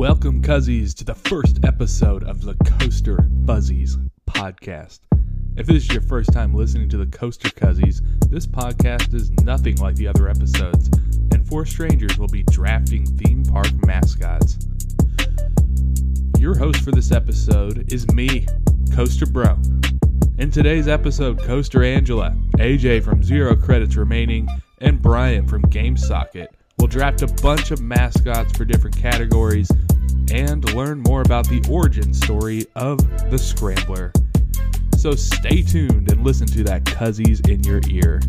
Welcome, Cuzzies, to the first episode of the Coaster Fuzzies podcast. If this is your first time listening to the Coaster Cuzzies, this podcast is nothing like the other episodes, and four strangers will be drafting theme park mascots. Your host for this episode is me, Coaster Bro. In today's episode, Coaster Angela, AJ from Zero Credits Remaining, and Brian from GameSocket will draft a bunch of mascots for different categories and learn more about the origin story of the Scrambler. So stay tuned and listen to that Cuzzies in your ear.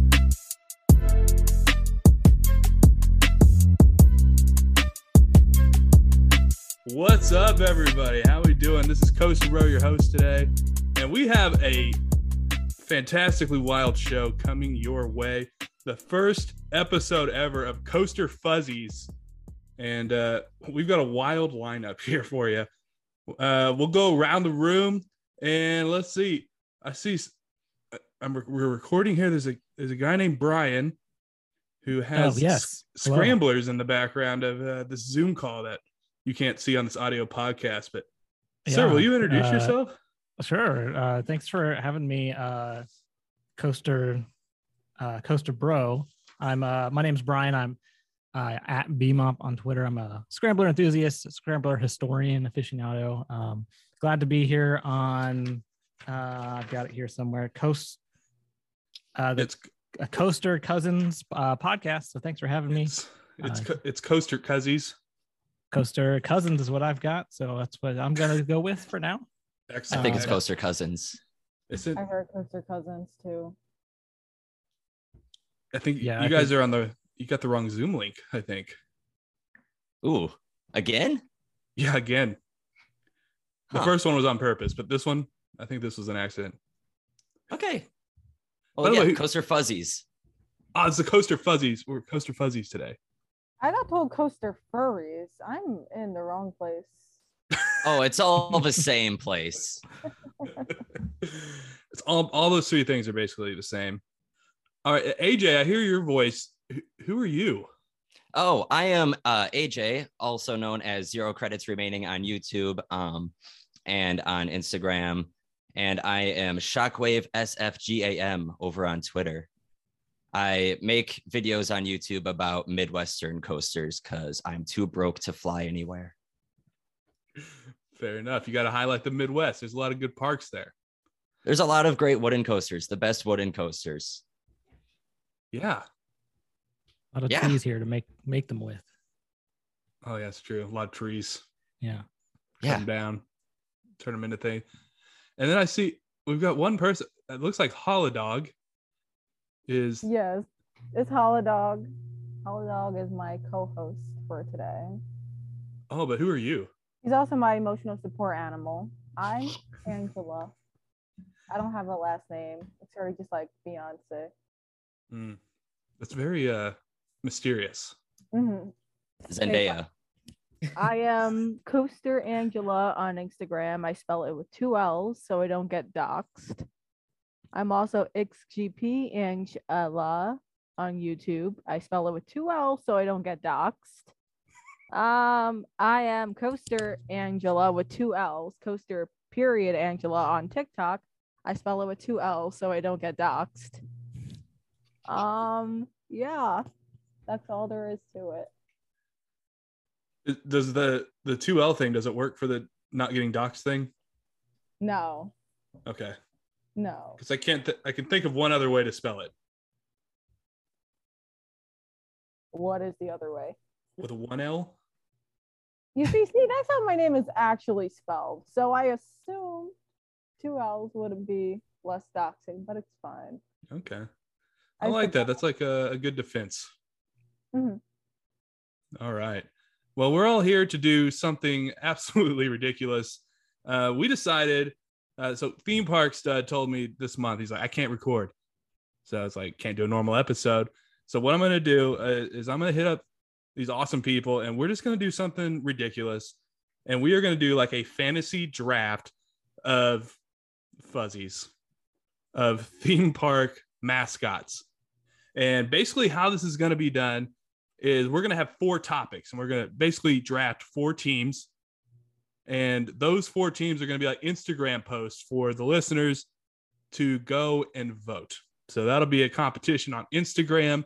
What's up, everybody? How we doing? This is Coaster Bro, your host today, and we have a fantastically wild show coming your way. The first episode ever of Coaster Fuzzies, and uh, we've got a wild lineup here for you. Uh, we'll go around the room, and let's see. I see. uh, I'm we're recording here. There's a there's a guy named Brian who has Oh, yes. s- Hello. scramblers in the background of uh, this Zoom call that you can't see on this audio podcast. But sir, will you introduce uh, yourself? Sure. Uh, thanks for having me, uh, Coaster, uh, Coaster Bro. I'm uh, my name's Brian. I'm uh, at BMOP on Twitter. I'm a scrambler enthusiast, scrambler historian, aficionado. Um, glad to be here on. Uh, I've got it here somewhere. Coast. Uh, the It's a Coaster Cousins uh, podcast. So thanks for having me. it's it's, Uh, co- it's Coaster Cuzzies. Coaster Cousins is what I've got. So that's what I'm gonna go with for now. Excellent. I think it's Coaster Cousins. Is it- I heard Coaster Cousins too. I think Yeah, you I guys think- are on the. You got the wrong Zoom link. I think. Ooh, again? Yeah, again. The Huh. first one was on purpose, but this one, I think this was an accident. Okay. Oh the yeah, way, who- Coaster Fuzzies. Oh, it's the Coaster Fuzzies. We're Coaster Fuzzies today. I got told Coaster Furries. I'm in the wrong place. Oh, it's all the same place. it's all all those three things are basically the same. All right, AJ, I hear your voice. Who, are you? Oh, I am uh, AJ, also known as Zero Credits Remaining on YouTube um, and on Instagram. And I am Shockwave SFGAM over on Twitter. I make videos on YouTube about Midwestern coasters because I'm too broke to fly anywhere. Fair enough. You got to highlight the Midwest. There's a lot of good parks there. There's a lot of great wooden coasters, the best wooden coasters. Yeah. A lot of Yeah. trees here to make make them with. Oh yeah, it's true. A lot of trees. Yeah. cut Yeah. them down, turn them into things. And then I see we've got one person. It looks like Holodog is Yes, it's Holodog. Holodog is my co-host for today. oh, but who are you? He's also my emotional support animal. I'm Angela. I don't have a last name. It's already just like Beyonce. Hmm. That's very uh mysterious. hmm Zendaya. I am Coaster Angela on Instagram. I spell it with two L's so I don't get doxxed. I'm also XGP Angela on YouTube. I spell it with two L's so I don't get doxxed. Um, I am Coaster Angela with two L's. Coaster period Angela on TikTok. I spell it with two L's so I don't get doxxed. Um, yeah, that's all there is to it. Does the the two L thing does it work for the not getting doxxed thing? No, Okay, no. because I can't. Th- I can think of one other way to spell it What is the other way? with a one L. You see, see, that's how my name is actually spelled. So I assume two L's wouldn't be less doxing, but it's fine. Okay, I I like that. That's like a, a good defense. Mhm. All right. Well, we're all here to do something absolutely ridiculous. Uh, we decided. Uh, so theme parks stud told me this month he's like I can't record, so it's like can't do a normal episode. So what I'm gonna do uh, is I'm gonna hit up these awesome people and we're just gonna do something ridiculous, and we are gonna do like a fantasy draft of fuzzies, of theme park mascots. And basically, how this is going to be done is we're going to have four topics and we're going to basically draft four teams And those four teams are going to be like Instagram posts for the listeners to go and vote. So that'll be a competition on Instagram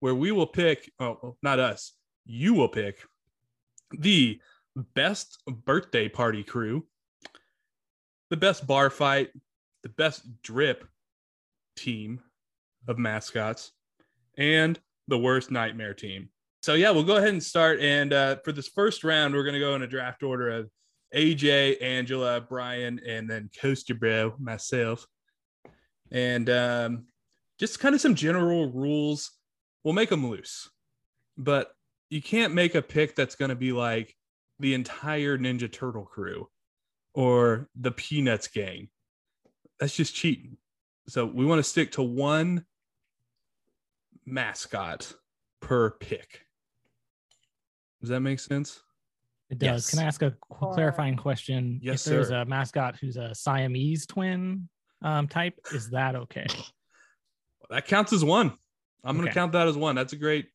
where we will pick, oh, oh not us, you will pick the best birthday party crew, the best bar fight, the best drip team of mascots, and the worst nightmare team. So yeah, we'll go ahead and start. And uh, for this first round, we're to go in a draft order of AJ, Angela, Brian, and then Coaster Bro, myself. And um, just kind of some general rules. We'll make them loose, but you can't make a pick that's to be like the entire Ninja Turtle crew or the Peanuts gang. That's just cheating. So we want to stick to one mascot per pick. Does that make sense? It does. Yes. Can I ask a clarifying question? Yes, if there's sir. a mascot who's a Siamese twin um, type, is that okay? That counts as one. I'm going to count that as one. That's a great,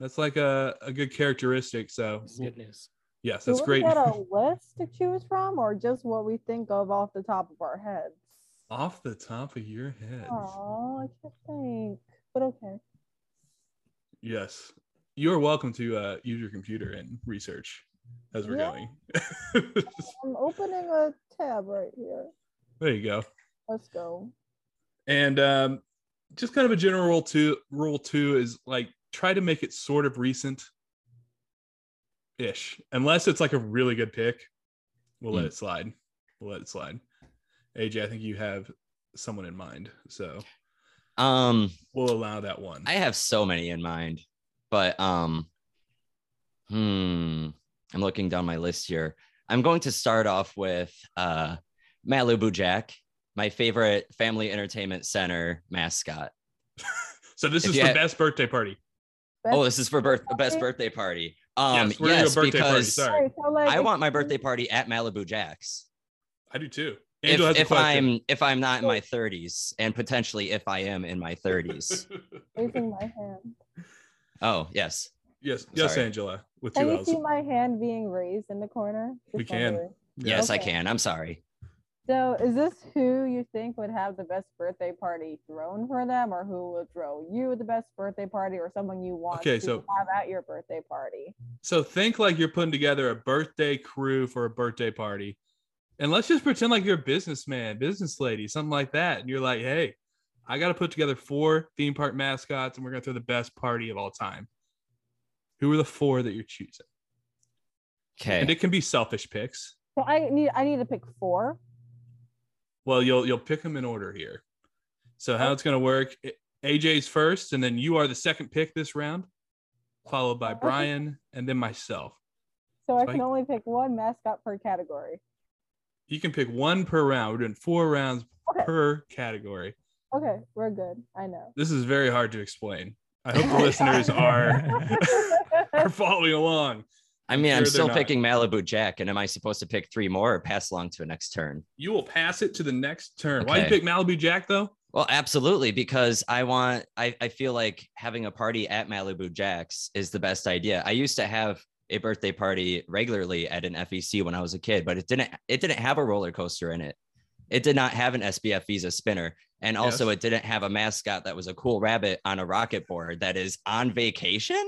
that's like a, a good characteristic. So, That's good news. yes, Do that's we great. get a list to choose from, or just what we think of off the top of our heads? Off the top of your head. Oh, I can't think. But okay. Yes. You're welcome to uh, use your computer and research as we're Yeah. going. I'm opening a tab right here. there you go. Let's go. And um, just kind of a general rule two rule two is like try to make it sort of recent ish. Unless it's like a really good pick, we'll let Hmm. it slide. We'll let it slide. AJ, I think you have someone in mind. So Um, we'll allow that one. I have so many in mind, but um, hmm, I'm looking down my list here. I'm going to start off with uh, Malibu Jack, my favorite family entertainment center mascot. so this if is you for had- best birthday party. Oh, this is for birth best birthday party. Um, Yes, we're gonna go yes, birthday party, because sorry. Alright, so, like, I want my birthday party at Malibu Jack's. I do too. If, Angel has if. I'm if I'm not in my 30s, and potentially if I am in my 30s. Raising my hand. Oh yes. yes, yes, Sorry. Angela, with Can two you L's. see my hand being raised in the corner? We can. wondering. Yes, I can. I'm sorry. So, is this who you think would have the best birthday party thrown for them, or who would throw you the best birthday party, or someone you want Okay, to so- have at your birthday party? So think like you're putting together a birthday crew for a birthday party. And let's just pretend like you're a businessman, business lady, something like that. And you're like, hey, I got to put together four theme park mascots and we're going to throw the best party of all time. Who are the four that you're choosing? Okay. And it can be selfish picks. So I need I need to pick four. Well, you'll you'll pick them in order here. So how oh. it's going to work, AJ's first and then you are the second pick this round, followed by oh, Okay. Brian and then myself. So So I- can only pick one mascot per category. You can pick one per round. We're doing four rounds Okay. per category. Okay, we're good. I know. This is very hard to explain. I hope the listeners are are following along. I mean, sure I'm they're still not. picking Malibu Jack, and am I supposed to pick three more or pass along to a next turn? You will pass it to the next turn. Why you pick Malibu Jack though? Well, absolutely, because I want, I, I feel like having a party at Malibu Jack's is the best idea. I used to have a birthday party regularly at an FEC when I was a kid, but it didn't, it didn't have a roller coaster in it. It did not have an SBF Visa spinner. And also, Yes. it didn't have a mascot that was a cool rabbit on a rocket board that is on vacation.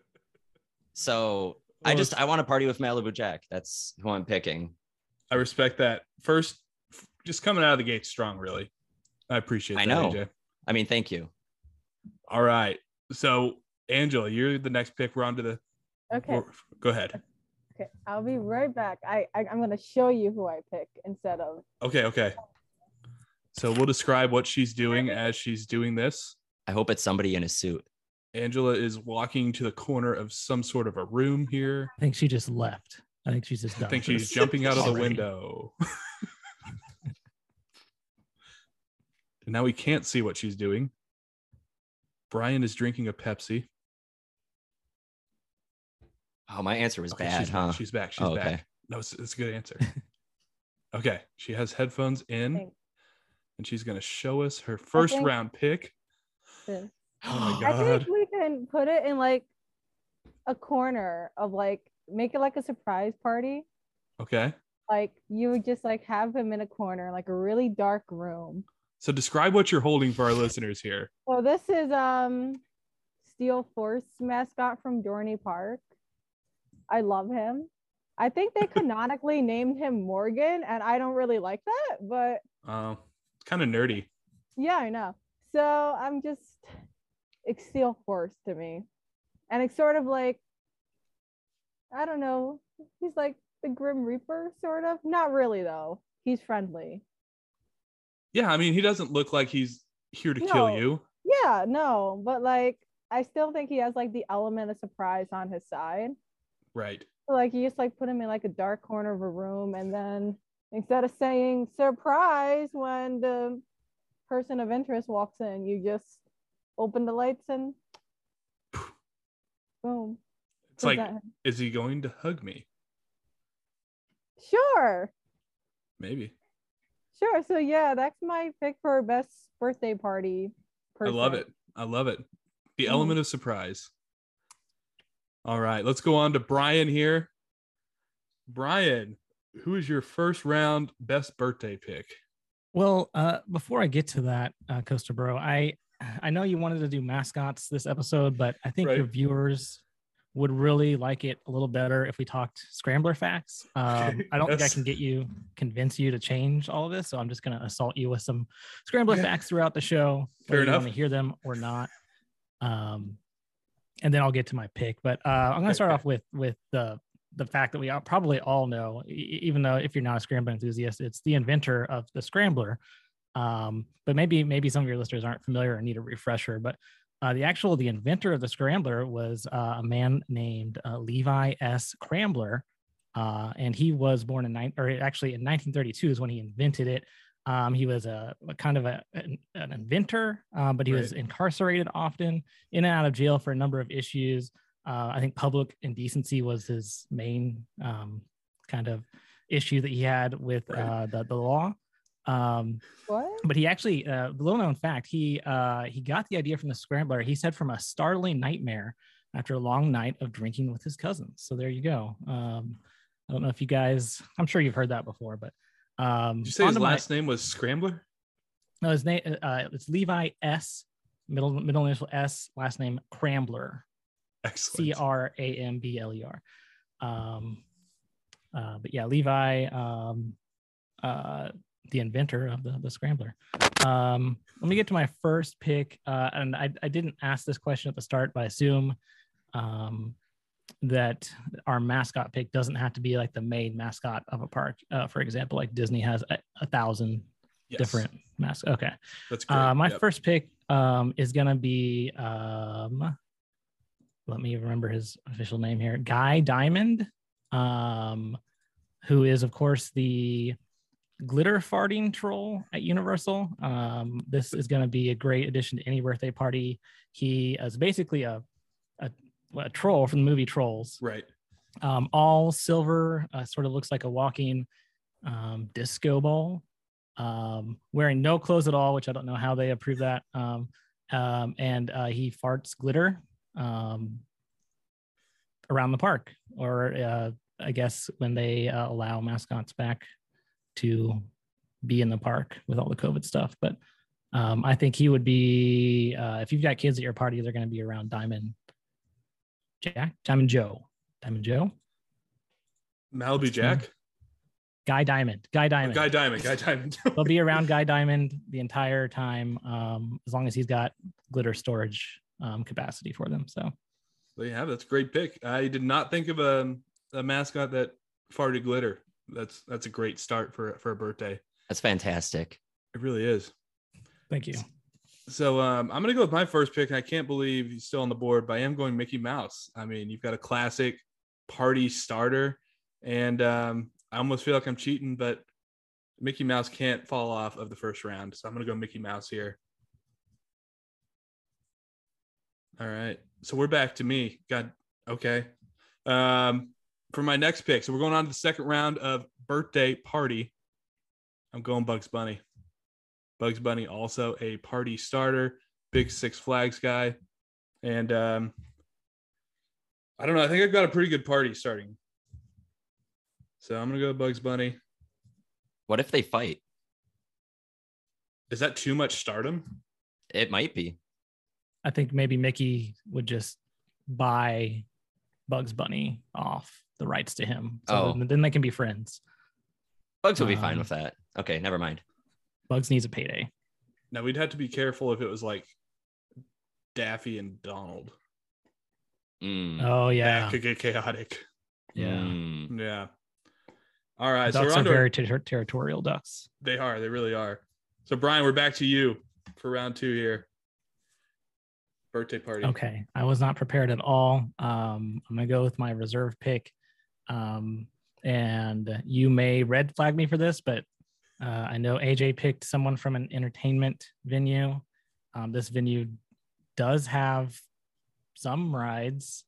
so I just, I want to party with Malibu Jack. That's who I'm picking. I respect that. First, just coming out of the gate strong, really. I appreciate I know. AJ. I mean, thank you. All right. So, Angela, you're the next pick. We're on to the. Okay. or- Go ahead. Okay. I'll be right back. I, I I'm gonna show you who I pick instead of Okay. Okay. So we'll describe what she's doing as she's doing this. I hope it's somebody in a suit. Angela is walking to the corner of some sort of a room here. I think she just left. I think she's just I think she's jumping out of the window. and now we can't see what she's doing. Brian is drinking a Pepsi. Oh, my answer was Okay, bad, she's huh? back. She's back. She's Oh, back. okay. No, it's, it's a good answer. okay. She has headphones in Thanks. and she's going to show us her first think- round pick. this. Oh my I think we can put it in like a corner of like make it like a surprise party Okay. Like you would just like have him in a corner, like a really dark room. So describe what you're holding for our listeners here. Well, this is um Steel Force mascot from Dorney Park. I love him. I think they canonically named him Morgan, and I don't really like that, but Uh, it's kind of nerdy. yeah, I know. So I'm just it's Steel Force to me. And it's sort of like I don't know, he's like the Grim Reaper, sort of. Not really though. He's friendly. Yeah, I mean, he doesn't look like he's here to kill you. Yeah, no, but like I still think he has like the element of surprise on his side. Right. So, like you just like put him in like a dark corner of a room and then instead of saying surprise when the person of interest walks in, you just open the lights and boom. It's like, is he going to hug me? sure. Maybe. Sure. So yeah, that's my pick for best birthday party. I love it. I love it. The Mm. element of surprise. All right, let's go on to Brian here. Brian, who is your first round best birthday pick? Well, uh, before I get to that, uh, Coaster Bro, I I know you wanted to do mascots this episode, but I think your viewers would really like it a little better if we talked scrambler facts. Um, I don't think I can get you convince you to change all of this, so I'm just going to assault you with some scrambler Yeah. facts throughout the show, Fair whether you enough. want to hear them or not. Um, and then I'll get to my pick. But uh, I'm gonna start off with with the the fact that we all, probably all know, even though if you're not a scrambler enthusiast, it's the inventor of the scrambler. Um, but maybe maybe some of your listeners aren't familiar or need a refresher. But uh, the actual the inventor of the scrambler was uh, a man named uh, Levi S. Crambler, uh, and he was born in nine or actually in 1932 is when he invented it. Um, he was a, a kind of a, an, an inventor, uh, but he was incarcerated often, in and out of jail for a number of issues. Uh, I think public indecency was his main um, kind of issue that he had with Right. uh, the, the law. Um, What? but he actually, uh, little known fact, he uh, he got the idea from the scrambler. He said from a startling nightmare after a long night of drinking with his cousins. So there you go. Um, I don't know if you guys, I'm sure you've heard that before, but um, Did you say his onto my- last name was Scrambler? no, his name uh, it's Levi S. Middle middle initial S. Last name Crambler. Excellent. C R A M B L E R. Um, uh, but yeah, Levi, um, uh, the inventor of the, the scrambler. Um, let me get to my first pick. Uh, and I, I didn't ask this question at the start, but I assume um, that our mascot pick doesn't have to be like the main mascot of a park. Uh, for example, like Disney has a, a thousand Yes, different masks. Okay. That's great. Uh, my Yep. first pick um, is gonna be um, let me remember his official name here, Guy Diamond, um, who is of course the glitter farting troll at Universal. Um, this is gonna be a great addition to any birthday party. He is basically a a, troll from the movie Trolls Right. um, all silver, uh, sort of looks like a walking um, disco ball, um, wearing no clothes at all, which I don't know how they approve that. Um, um, and uh, he farts glitter um, around the park, or uh, I guess when they uh, allow mascots back to be in the park with all the COVID stuff. But um, I think he would be, uh, if you've got kids at your party, they're going to be around Diamond Jack, Diamond Joe, Diamond Joe. Malibu That's Jack. Guy Diamond. Guy Oh, Diamond. Guy Diamond. Guy Diamond. They'll be around Guy Diamond the entire time, um, as long as he's got glitter storage um, capacity for them. So There you have it. That's a great pick. I did not think of a, a mascot that farted glitter. That's that's a great start for for a birthday. That's fantastic. It really is. thank you. So um, I'm gonna go with my first pick, I can't believe he's still on the board, but I am going Mickey Mouse. I mean, you've got a classic party starter, and um, I almost feel like I'm cheating, but Mickey Mouse can't fall off of the first round, so I'm gonna go Mickey Mouse here. All right, so we're back to me. God, okay. Um, for my next pick, so we're going on to the second round of birthday party. I'm going Bugs Bunny. Bugs Bunny also a party starter, big Six Flags guy, and um, I don't know. I think I've got a pretty good party starting. So I'm gonna go Bugs Bunny. What if they fight? Is that too much stardom? It might be. I think maybe Mickey would just buy Bugs Bunny off the rights to him. So Oh. then, then they can be friends. Bugs will be fine Um, with that. Okay, never mind. Bugs needs a payday. Now we'd have to be careful if it was like Daffy and Donald. Mm. Oh That yeah, could get chaotic. yeah. Mm. Yeah. All right. so Ducks we're are on very ter- territorial ducks. They are. They really are. So Brian, we're back to you for round two here. Birthday party. Okay, I was not prepared at all. Um, I'm gonna go with my reserve pick, um, and you may red flag me for this, but uh, I know AJ picked someone from an entertainment venue. Um, this venue does have some rides.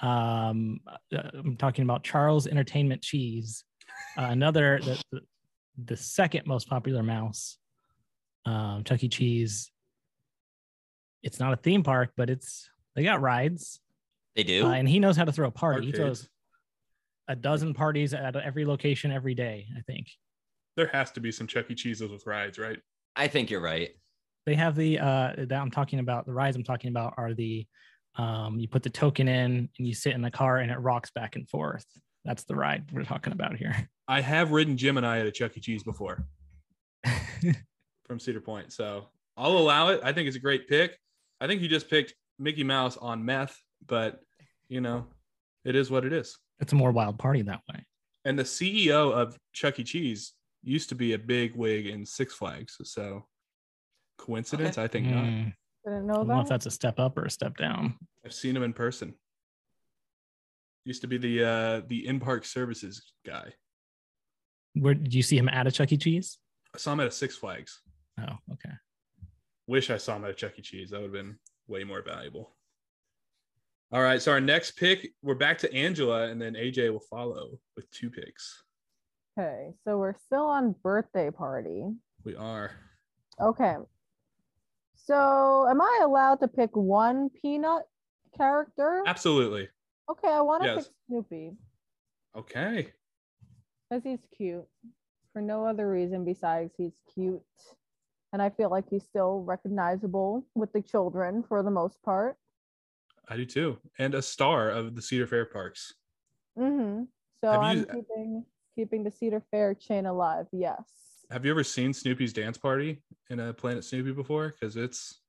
Um, uh, I'm talking about Charles Entertainment Cheese, uh, another the, the, second most popular mouse, um, Chuck E. Cheese it's not a theme park, but it's they got rides, They do. uh, and he knows how to throw a party. He throws a dozen parties at every location every day. I think There has to be some Chuck E. Cheeses with rides, right? I think you're right. they have the uh, that I'm talking about. The rides I'm talking about are the um, you put the token in and you sit in the car and it rocks back and forth. That's the ride we're talking about here. I have ridden Gemini at a Chuck E. Cheese before from Cedar Point, so I'll allow it. I think it's a great pick. I think you just picked Mickey Mouse on meth, but you know, it is what it is. it's a more wild party that way. And the CEO of Chuck E. Cheese used to be a big wig in Six Flags. So coincidence? I think not. Mm, Didn't I know don't know if that's a step up or a step down. I've seen him in person. Used to be the uh the in-park services guy. Where did you see him at a Chuck E. Cheese? I saw him at a Six Flags. Oh, okay. Wish I saw him at a Chuck E. Cheese. That would have been way more valuable. All right. So our next pick, we're back to Angela, and then AJ will follow with two picks. Okay, so we're still on birthday party. We are. Okay. So am I allowed to pick one peanut character? Absolutely. Okay, I want to Yes. pick Snoopy Okay. because he's cute for no other reason besides he's cute. And I feel like he's still recognizable with the children for the most part. I do too. And a star of the Cedar Fair Parks. Mm-hmm. So Have I'm you- keeping keeping the Cedar Fair chain alive. Yes. Have you ever seen Snoopy's dance party in a Planet Snoopy before? Because it's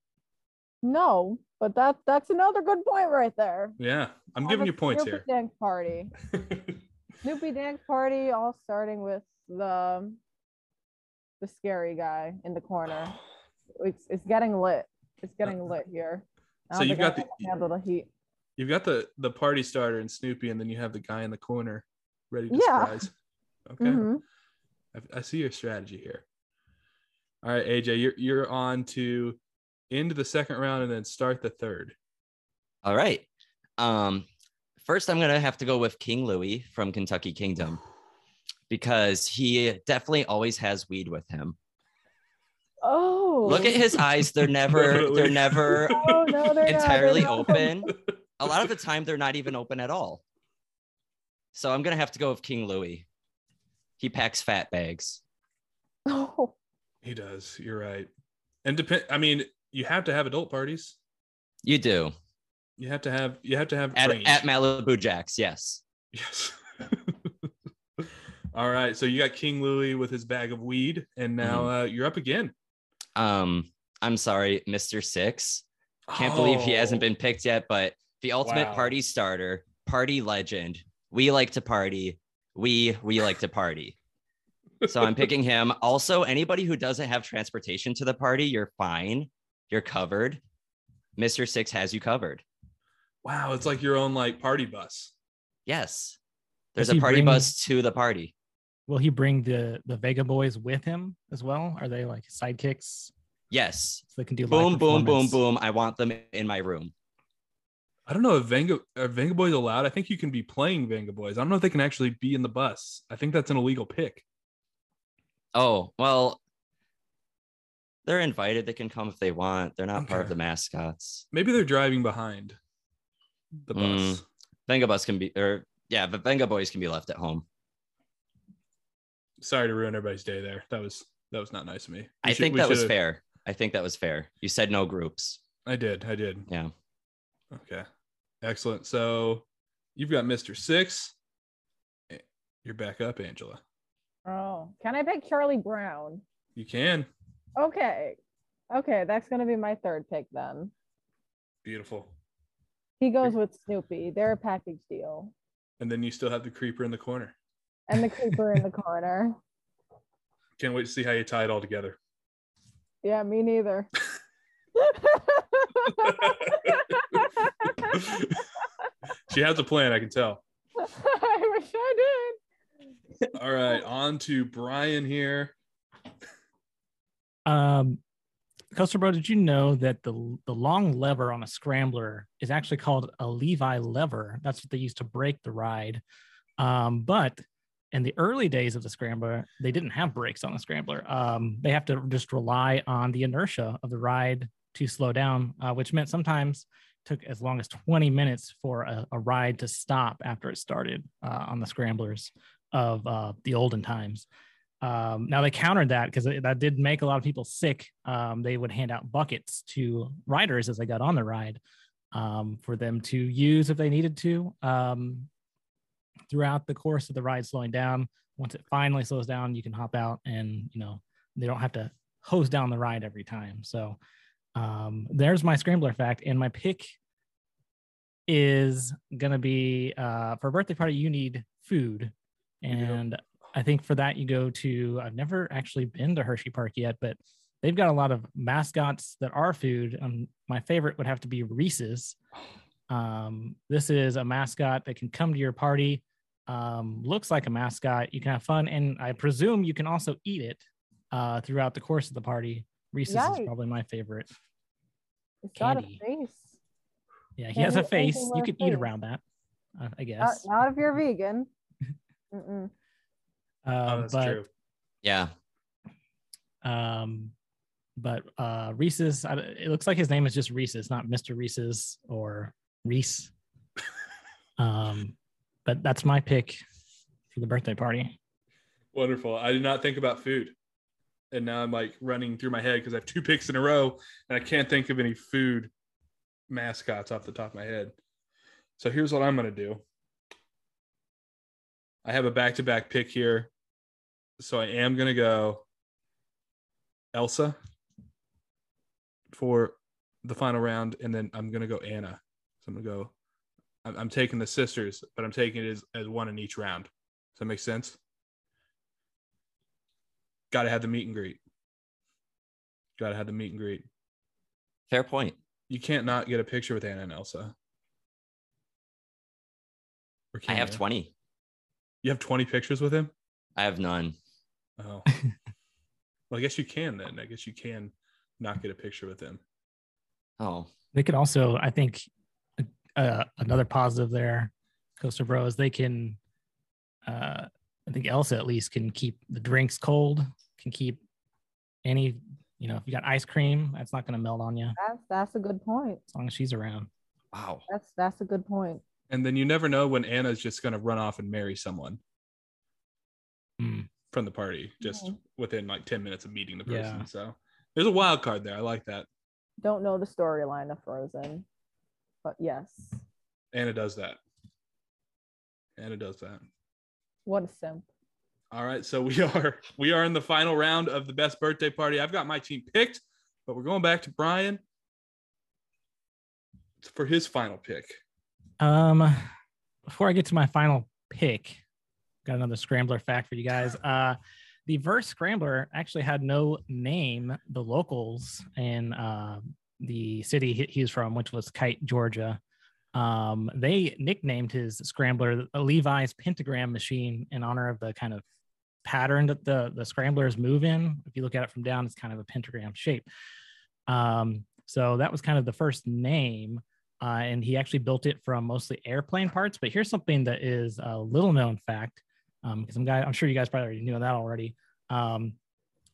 No, but that that's another good point right there. yeah. I'm giving you points Snoopy here. Dance party. Snoopy dance party, all starting with the the scary guy in the corner. It's it's getting lit. It's uh, getting lit here. So you've I got the- handle the heat. You've got the the party starter and Snoopy, and then you have the guy in the corner ready to Yeah. surprise. Okay. Mhm. I, I see your strategy here. All right, AJ, you're you're on to end the second round and then start the third. All right. Um, first, I'm gonna have to go with King Louis from Kentucky Kingdom because he definitely always has weed with him. Oh. Look at his eyes; they're never they're never Oh no, they're not, they're entirely not. open. A lot of the time, they're not even open at all. So I'm gonna have to go with King Louis. He packs fat bags. Oh, He does. You're right. And depend. I mean, you have to have adult parties. You do You have to have. You have to have at range. at Malibu Jacks. Yes. Yes. All right. So you got King Louis with his bag of weed, and now Mm-hmm. uh, you're up again. Um, I'm sorry, Mr. Six. Can't believe he hasn't Oh, been picked yet, but the ultimate Wow. party starter, party legend. We like to party. We we like to party. So I'm picking him. Also, anybody who doesn't have transportation to the party, you're fine. You're covered. Mr. Six has you covered. Wow, it's like your own like party bus. Yes. There's Does a party bring- bus to the party. Will he bring the the Venga Boys with him as well? Are they like sidekicks Yes. so they can do Boom, boom, boom, boom. I want them in my room. I don't know if Venga are Venga Boys allowed. I think you can be playing Venga Boys. I don't know if they can actually be in the bus. I think that's an illegal pick. Oh, well, they're invited. They can come if they want. They're not part of the mascots. Maybe they're driving behind the bus. Mm. Venga Bus can be, or yeah, the Venga Boys can be left at home. sorry to ruin everybody's day there. That was that was not nice of me. We I should- think that was fair. I think that was fair. You said no groups. I did. I did. Yeah. Okay. Excellent. So you've got Mr. Six. You're back up, Angela. Oh, can I pick Charlie Brown? You can. Okay. Okay, that's gonna be my third pick then. Beautiful. He goes with Snoopy. They're a package deal. And then you still have the creeper in the corner. And the creeper in the corner. Can't wait to see how you tie it all together. Yeah, me neither. she has a plan, I can tell. I wish I did. All right, on to Brian here. Um, Coaster Bro, did you know that the the long lever on a scrambler is actually called a Levi lever? That's what they used to break the ride. Um, but in the early days of the scrambler, they didn't have brakes on the scrambler. Um, they have to just rely on the inertia of the ride to slow down, uh, which meant sometimes took as long as 20 minutes for a, a ride to stop after it started uh, on the scramblers of uh, the olden times. Um, now they countered that because that did make a lot of people sick. Um, they would hand out buckets to riders as they got on the ride um, for them to use if they needed to um, throughout the course of the ride slowing down. Once it finally slows down, you can hop out and you know they don't have to hose down the ride every time. So um, there's my scrambler fact, and my pick is gonna be uh, for a birthday party. You need food, and I think for that you go to. I've never actually been to Hershey Park yet, but they've got a lot of mascots that are food. Um, my favorite would have to be Reese's. Um, this is a mascot that can come to your party. Um, looks like a mascot. You can have fun, and I presume you can also eat it uh, throughout the course of the party. Reese's is probably my favorite. It's got a Candy. face. Yeah, he Can't has a face. You a could eat around that, uh, I guess. not if you're vegan. Mm-mm. Oh, Um, that's but true. Yeah. um, but uh, Reese's. I, it looks like his name is just Reese's, not Mister Reese's or Reese. um, but that's my pick for the birthday party. Wonderful. I did not think about food. And now I'm like running through my head because I have two picks in a row and I can't think of any food mascots off the top of my head. So here's what I'm to do I have a back to back pick here. So I am to go Elsa for the final round. And then I'm to go Anna. So I'm to go, I'm, I'm taking the sisters, but I'm taking it as, as one in each round. Does that make sense? Got to have the meet and greet. Got to have the meet and greet. Fair point. You can't not get a picture with Anna and Elsa. Or I have you? 20. You have 20 pictures with him? I have none. Oh. well, I guess you can then. I guess you can not get a picture with him. Oh, They could also, I think, uh, another positive there, Coaster Bro, is they can, uh, I think Elsa at least can keep the drinks cold, can keep any, you know, if you got ice cream, that's not going to melt on you That's that's a good point. As long as she's around. wow. That's that's a good point. And then you never know when Anna's just going to run off and marry someone Hmm. from the party just Mhm. within like 10 minutes of meeting the person. Yeah. So there's a wild card there. I like that. Don't know the storyline of Frozen, but yes, Anna does that. Anna does that. What a simp. All right, so we are we are in the final round of the best birthday party. I've got my team picked, but we're going back to Brian for his final pick. Um, before I get to my final pick, got another scrambler fact for you guys. Uh, the verse scrambler actually had no name. The locals in uh, the city he- he's from, which was Kite, Georgia, um, they nicknamed his scrambler a Levi's pentagram machine in honor of the kind of pattern that the the scramblers move in. If you look at it from down, it's kind of a pentagram shape. Um, so that was kind of the first name uh, and he actually built it from mostly airplane parts. But here's something that is a little known fact, because I'm, I'm sure you guys probably already knew that already. Um,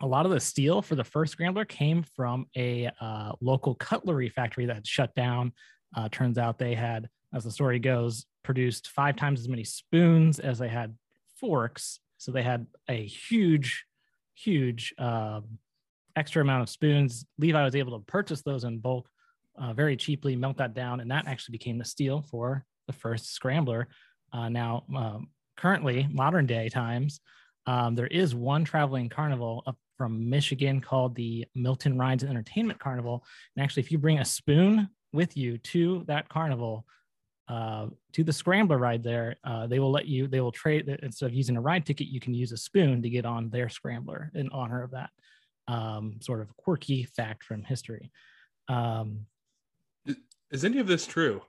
a lot of the steel for the first scrambler came from a uh, local cutlery factory that shut down. Uh, turns out they had, as the story goes, produced five times as many spoons as they had forks. So they had a huge, huge um, extra amount of spoons. Levi was able to purchase those in bulk uh, very cheaply, melt that down, and that actually became the steel for the first scrambler. Uh, now, um, currently, modern day times, um, there is one traveling carnival up from Michigan called the Milton Rides and Entertainment Carnival. And actually, if you bring a spoon with you to that carnival, uh, to the scrambler ride there, uh, they will let you, they will trade, instead of using a ride ticket, you can use a spoon to get on their scrambler in honor of that um, sort of quirky fact from history. Um, Is any of this true?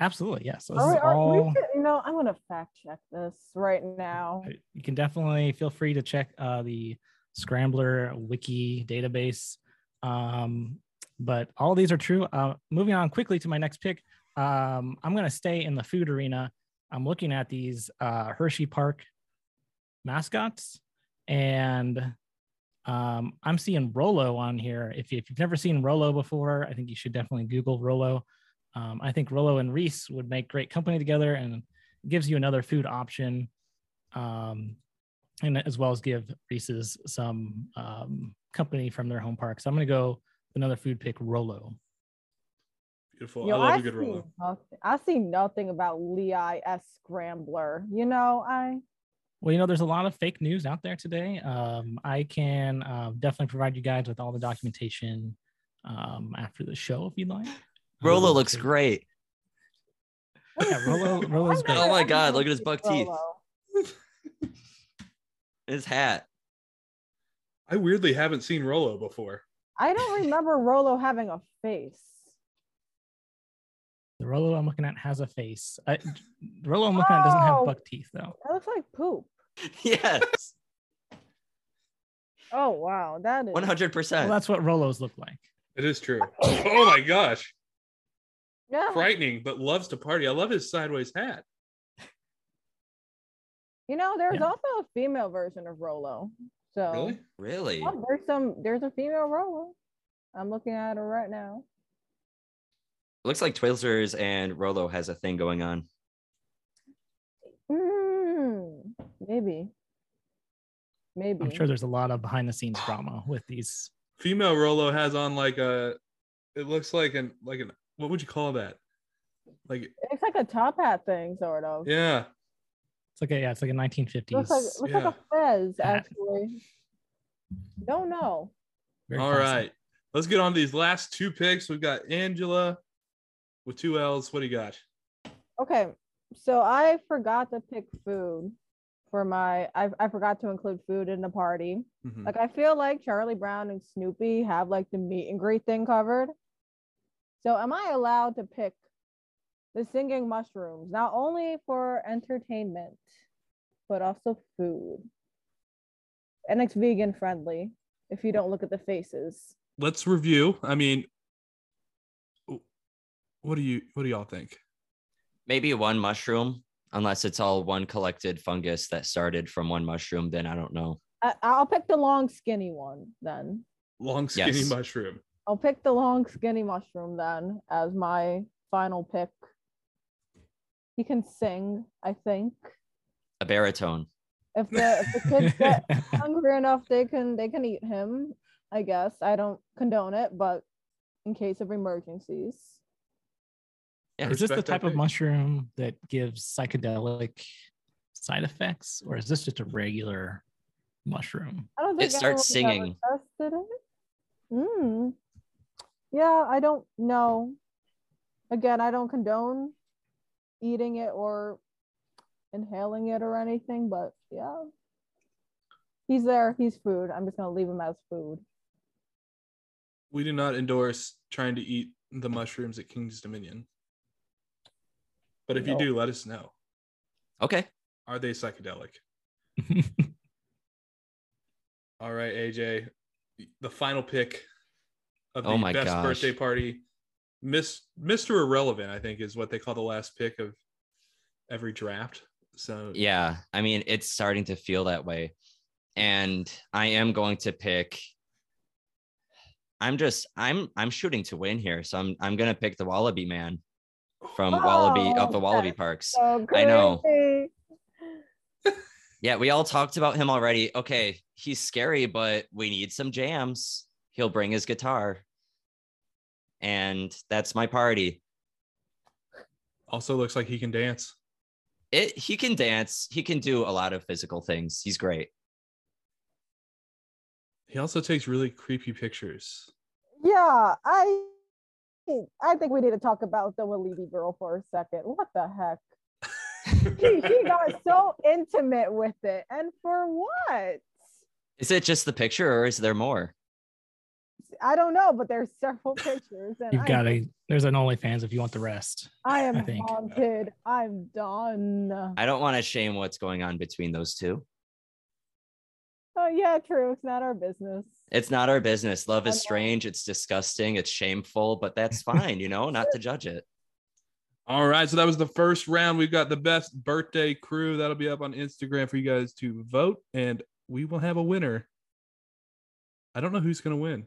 absolutely, yes. So this Are we- is are- we all, should- you know, I'm gonna fact check this right now. you can definitely feel free to check uh, the Scrambler wiki database. Um, but all these are true. Uh, moving on quickly to my next pick, um, I'm going to stay in the food arena. I'm looking at these uh, Hershey Park mascots, and um, I'm seeing Rolo on here. If, if you've never seen Rolo before, I think you should definitely Google Rolo. Um, I think Rolo and Reese would make great company together and gives you another food option. Um, and as well as give Reese's some um, company from their home park. So I'm going to go another food pick, Rolo. Beautiful. Yo, I love I a good Rolo. nothing- I see nothing about Levi S Scrambler. You know, I Well, you know, there's a lot of fake news out there today. Um, I can uh, definitely provide you guys with all the documentation um, after the show if you'd like. Rolo Um, looks great. Yeah, Rolo, Rolo's great. Oh my God, look at his buck teeth. His hat. I weirdly haven't seen Rolo before. I don't remember Rolo having a face. The Rolo I'm looking at has a face. I, the Rolo I'm looking at doesn't have Oh. buck teeth though. That looks like poop. Yes, Oh wow, that is one hundred Well, percent. that's what Rolos look like. It is true. Oh my gosh. yeah. Frightening, but loves to party. I love his sideways hat. You know, there's Yeah. also a female version of Rolo. So Really? Really? Oh, there's some there's a female Rolo. I'm looking at her right now. Looks like Twizzlers and Rolo has a thing going on. Mm, maybe. Maybe. I'm sure there's a lot of behind the scenes drama with these. Female Rolo has on like a it looks like an like an what would you call that? Like It's like a top hat thing, sort of. yeah. It's like a yeah, it's like a 1950s. Looks like looks like a fez, actually. Don't know. very All classy. right. Let's get on to these last two picks. We've got Angela with two L's. What do you got? Okay, so I forgot to pick food for my. I I forgot to include food in the party. Mhm. Like I feel like Charlie Brown and Snoopy have like the meet and greet thing covered. So am I allowed to pick the singing mushrooms not only for entertainment, but also food? And it's vegan friendly if you don't look at the faces. Let's review. I mean, what do you what do y'all think? Maybe one mushroom, unless it's all one collected fungus that started from one mushroom. Then I don't know. I, I'll pick the long skinny one then. Long skinny Yes. mushroom. I'll pick the long skinny mushroom then as my final pick. He can sing, I think. A baritone. If the, if the kids get hungry enough, they can they can eat him. I guess I don't condone it, but in case of emergencies, Yeah. Is this the type of mushroom that gives psychedelic side effects, or is this just a regular mushroom? I don't think It starts singing. Tested it. Hmm. Yeah, I don't know. Again, I don't condone eating it or inhaling it or anything, but yeah. He's there. He's food. I'm just gonna leave him as food. We do not endorse trying to eat the mushrooms at King's Dominion. But if you do, let us know. Okay. Are they psychedelic? All right, AJ. The final pick of oh the Oh my best gosh. birthday party. Miss Mr. Irrelevant, I think, is what they call the last pick of every draft. So Yeah. I mean, it's starting to feel that way. And I am going to pick. I'm just I'm I'm shooting to win here. So I'm I'm gonna pick the Wallaby Man from Wallaby oh, of the Oh, Wallaby Parks. So I know. Yeah, we all talked about him already. Okay, he's scary, but we need some jams. He'll bring his guitar. And that's my party. Also looks like he can dance. It he can dance, he can do a lot of physical things. He's great. He also takes really creepy pictures. Yeah, I I think we need to talk about the Walibi girl for a second. What the heck? she, she got so intimate with it. And for what? Is it just the picture or is there more? I don't know, but there's several pictures. And You've got a there's an OnlyFans if you want the rest. I am I think. haunted. I'm done. I don't want to shame what's going on between those two. Oh yeah, true. It's not our business. It's not our business. Love is strange. It's disgusting. It's shameful, but that's fine, you know, not to judge it. All right, so that was the first round. We've got the best birthday crew that'll be up on Instagram for you guys to vote, and we will have a winner. I don't know who's going to win,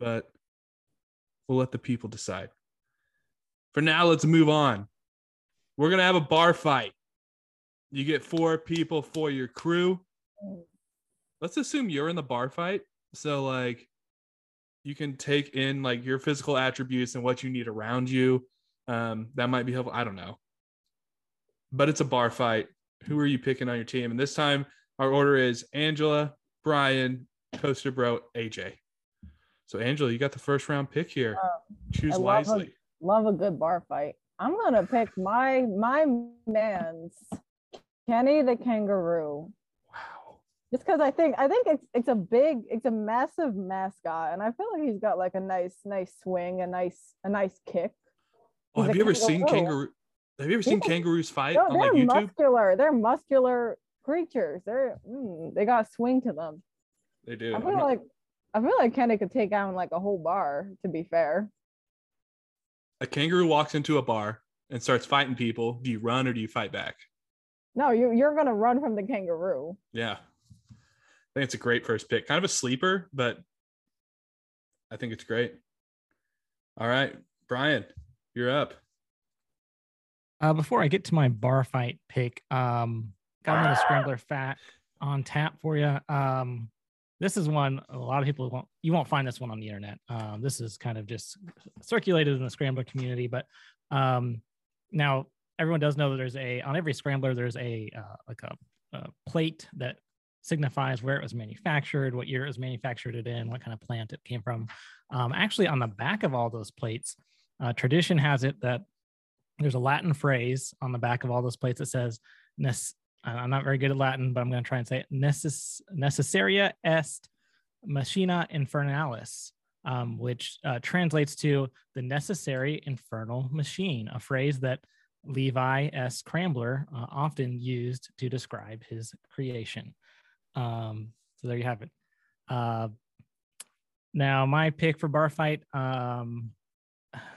but we'll let the people decide. For now, let's move on. We're going to have a bar fight. You get four people for your crew. Let's assume you're in the bar fight. So, like, you can take in like your physical attributes and what you need around you. Um, that might be helpful. I don't know. But it's a bar fight. Who are you picking on your team? And this time our order is Angela, Brian, Coaster Bro, AJ. So Angela, you got the first round pick here. Choose I love a- wisely. Love a good bar fight. I'm gonna pick my my man's Kenny the kangaroo. Wow. Just because I think I think it's it's a big it's a massive mascot and I feel like he's got like a nice nice swing a nice a nice kick. Oh, He's have a you ever seen kangaroo. Have you ever seen kangaroos fight No, on they're like YouTube? muscular. They're muscular creatures. They're mm, they got a swing to them. They do. I I'm feel not- like I feel like Kenny could take down like a whole bar. To be fair, a kangaroo walks into a bar and starts fighting people. Do you run or do you fight back? no, you you're gonna run from the kangaroo. Yeah. I think it's a great first pick. Kind of a sleeper, but I think it's great. All right, Brian, you're up. Uh, before I get to my bar fight pick, um, got another scrambler fat on tap for you. Um, this is one a lot of people won't you won't find this one on the internet. Um, this is kind of just circulated in the scrambler community, but um, now everyone does know that there's a on every scrambler there's a uh, like a, a plate that signifies where it was manufactured, what year it was manufactured it in, what kind of plant it came from. Um, actually, on the back of all those plates, uh, tradition has it that there's a Latin phrase on the back of all those plates that says, "Nec- I'm not very good at Latin, but I'm going to try and say it, necess- necessaria est machina infernalis, um, which uh, translates to the necessary infernal machine, a phrase that Levi S. Scrambler uh, often used to describe his creation. Um, so there you have it. Uh, now, my pick for bar fight, um,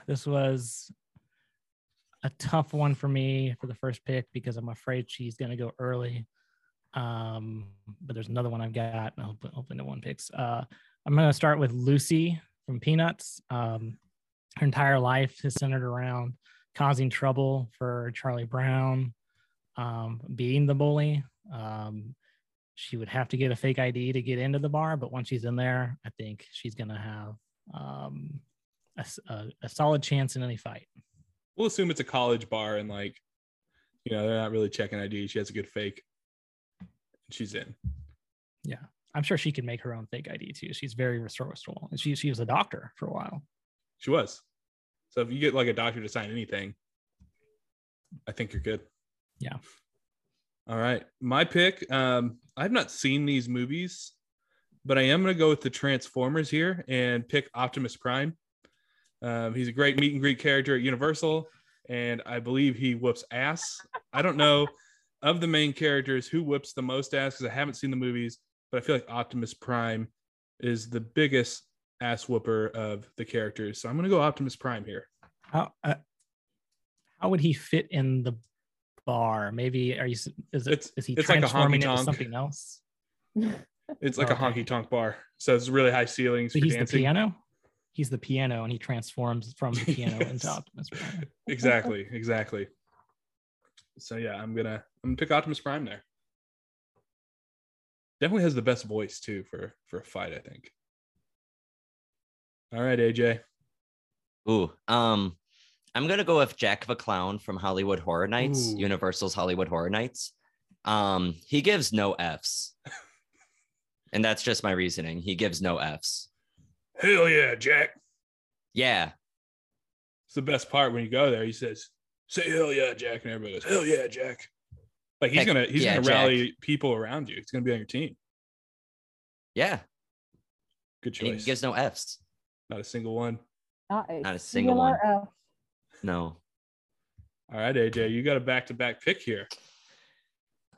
this was a tough one for me for the first pick because I'm afraid she's going to go early. Um, but there's another one I've got. I hope, hopefully no one picks. Uh, I'm going to start with Lucy from Peanuts. Um, her entire life is centered around causing trouble for Charlie Brown, um, being the bully. Um, she would have to get a fake ID to get into the bar, but once she's in there, I think she's going to have um, a, a- a solid chance in any fight. We'll assume it's a college bar and like, you know, they're not really checking ID. She has a good fake. And she's in. Yeah, I'm sure she could make her own fake ID too. She's very resourceful. And she she was a doctor for a while. She was. So if you get like a doctor to sign anything, I think you're good. Yeah. All right. My pick. Um, I've not seen these movies, but I am going to go with the Transformers here and pick Optimus Prime. Um, he's a great meet and greet character at Universal, and I believe he whoops ass. I don't know of the main characters who whoops the most ass because I haven't seen the movies, but I feel like Optimus Prime is the biggest ass whooper of the characters. So I'm going to go Optimus Prime here. How uh, how would he fit in the bar? Maybe are you is it It's- is he it's like a transforming into something else? It's like a honky tonk bar. So it's really high ceilings So for he's the dancing. piano. He's the piano, and he transforms from the piano Yes. into Optimus Prime. exactly, exactly. So yeah, I'm gonna I'm gonna pick Optimus Prime there. Definitely has the best voice too for for a fight. I think. All right, AJ. Ooh, um, I'm gonna go with Jack the Clown from Halloween Horror Nights, Ooh. Universal's Halloween Horror Nights. Um, he gives no Fs, and that's just my reasoning. He gives no Fs. Hell yeah, Jack. Yeah, It's the best part when you go there. He says, "Say hell yeah, Jack," and everybody goes, "Hell yeah, Jack." Like he's Heck gonna he's yeah, gonna Jack. rally people around you. He's gonna be on your team. yeah. Good And he choice. gives no Fs. Not a single one. Not a, Not a single one. F. No. All right, AJ, you got a back to back pick here.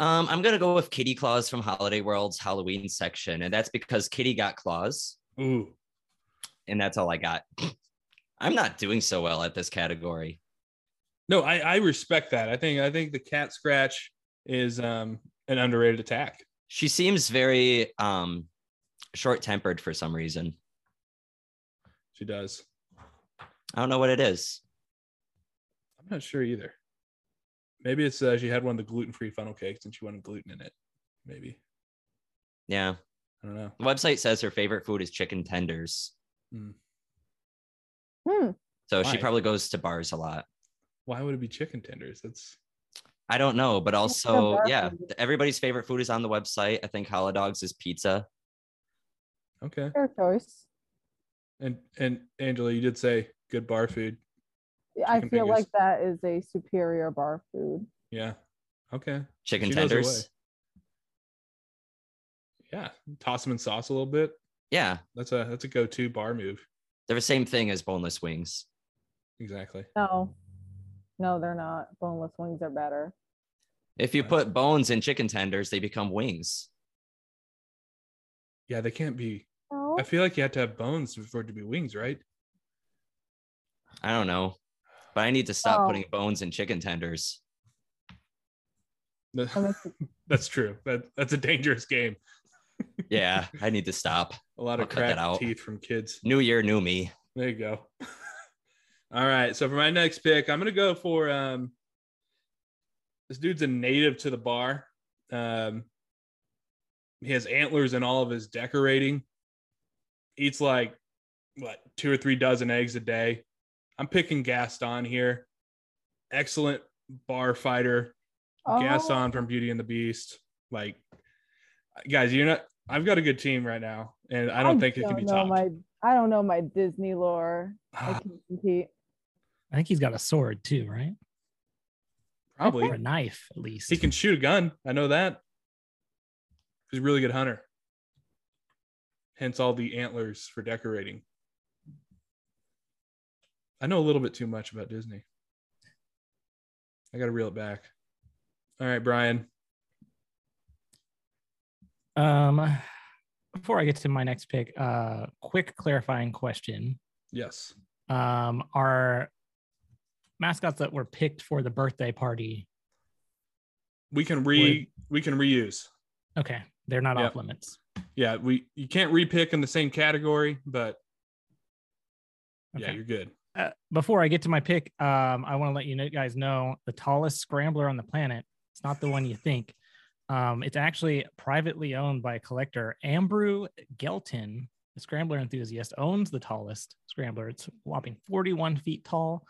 Um, I'm gonna go with Kitty Claus from Holiday World's Halloween section, and that's because Kitty got claws, Ooh, and that's all I got. I'm not doing so well at this category. no, I I respect that. I think I think the cat scratch is um an underrated attack. She seems very um short-tempered for some reason. She does. I don't know what it is. I'm not sure either. Maybe it's uh, she had one of the gluten free funnel cakes and she wanted gluten in it. Maybe Yeah. I don't know. The website says her favorite food is chicken tenders. Hmm. Hmm. So she probably goes to bars a lot. Why would it be chicken tenders? That's I don't know, but also, yeah, food? everybody's favorite food is on the website. I think Holidog's is pizza. okay. Fair choice. And and Angela, you did say good bar food. I feel fingers. like that is a superior bar food. Yeah. Okay. Chicken She tenders. Yeah. Toss them in sauce a little bit. Yeah, That's a that's a go to bar move. they're the same thing as boneless wings. Exactly. No, no, they're not. Boneless wings are better. If you put bones in chicken tenders, they become wings. Yeah, they can't be. No, I feel like you have to have bones for it to be wings, right? I don't know, but I need to stop Oh. putting bones in chicken tenders. that makes it- That's true. That that's a dangerous game. Yeah, I need to stop. A lot I'll of cut that cracked out. teeth from kids. New year, new me. There you go. All right. So for my next pick, I'm gonna go for um this dude's a native to the bar. Um he has antlers in all of his decorating. Eats like what two or three dozen eggs a day. I'm picking Gaston here. Excellent bar fighter. Gaston Oh. from Beauty and the Beast. Like guys, you're not I've got a good team right now, and I don't think it can be know topped. My, I don't know my Disney lore. I can compete. I think he's got a sword too, right? Probably. Or a knife, at least. He can shoot a gun. I know that. He's a really good hunter. Hence all the antlers for decorating. I know a little bit too much about Disney. I got to reel it back. All right, Brian. Um, before I get to my next pick, uh, quick clarifying question: Yes. um, Are mascots that were picked for the birthday party We can re we can reuse. okay? They're not Yep. off limits. Yeah, we you can't repick in the same category, but yeah, you're good. uh, before I get to my pick, um, I want to let you know, guys know the tallest scrambler on the planet. It's not the one you think. Um, it's actually privately owned by a collector. Ambrew Gelton, the scrambler enthusiast, owns the tallest scrambler. It's a whopping 41 feet tall,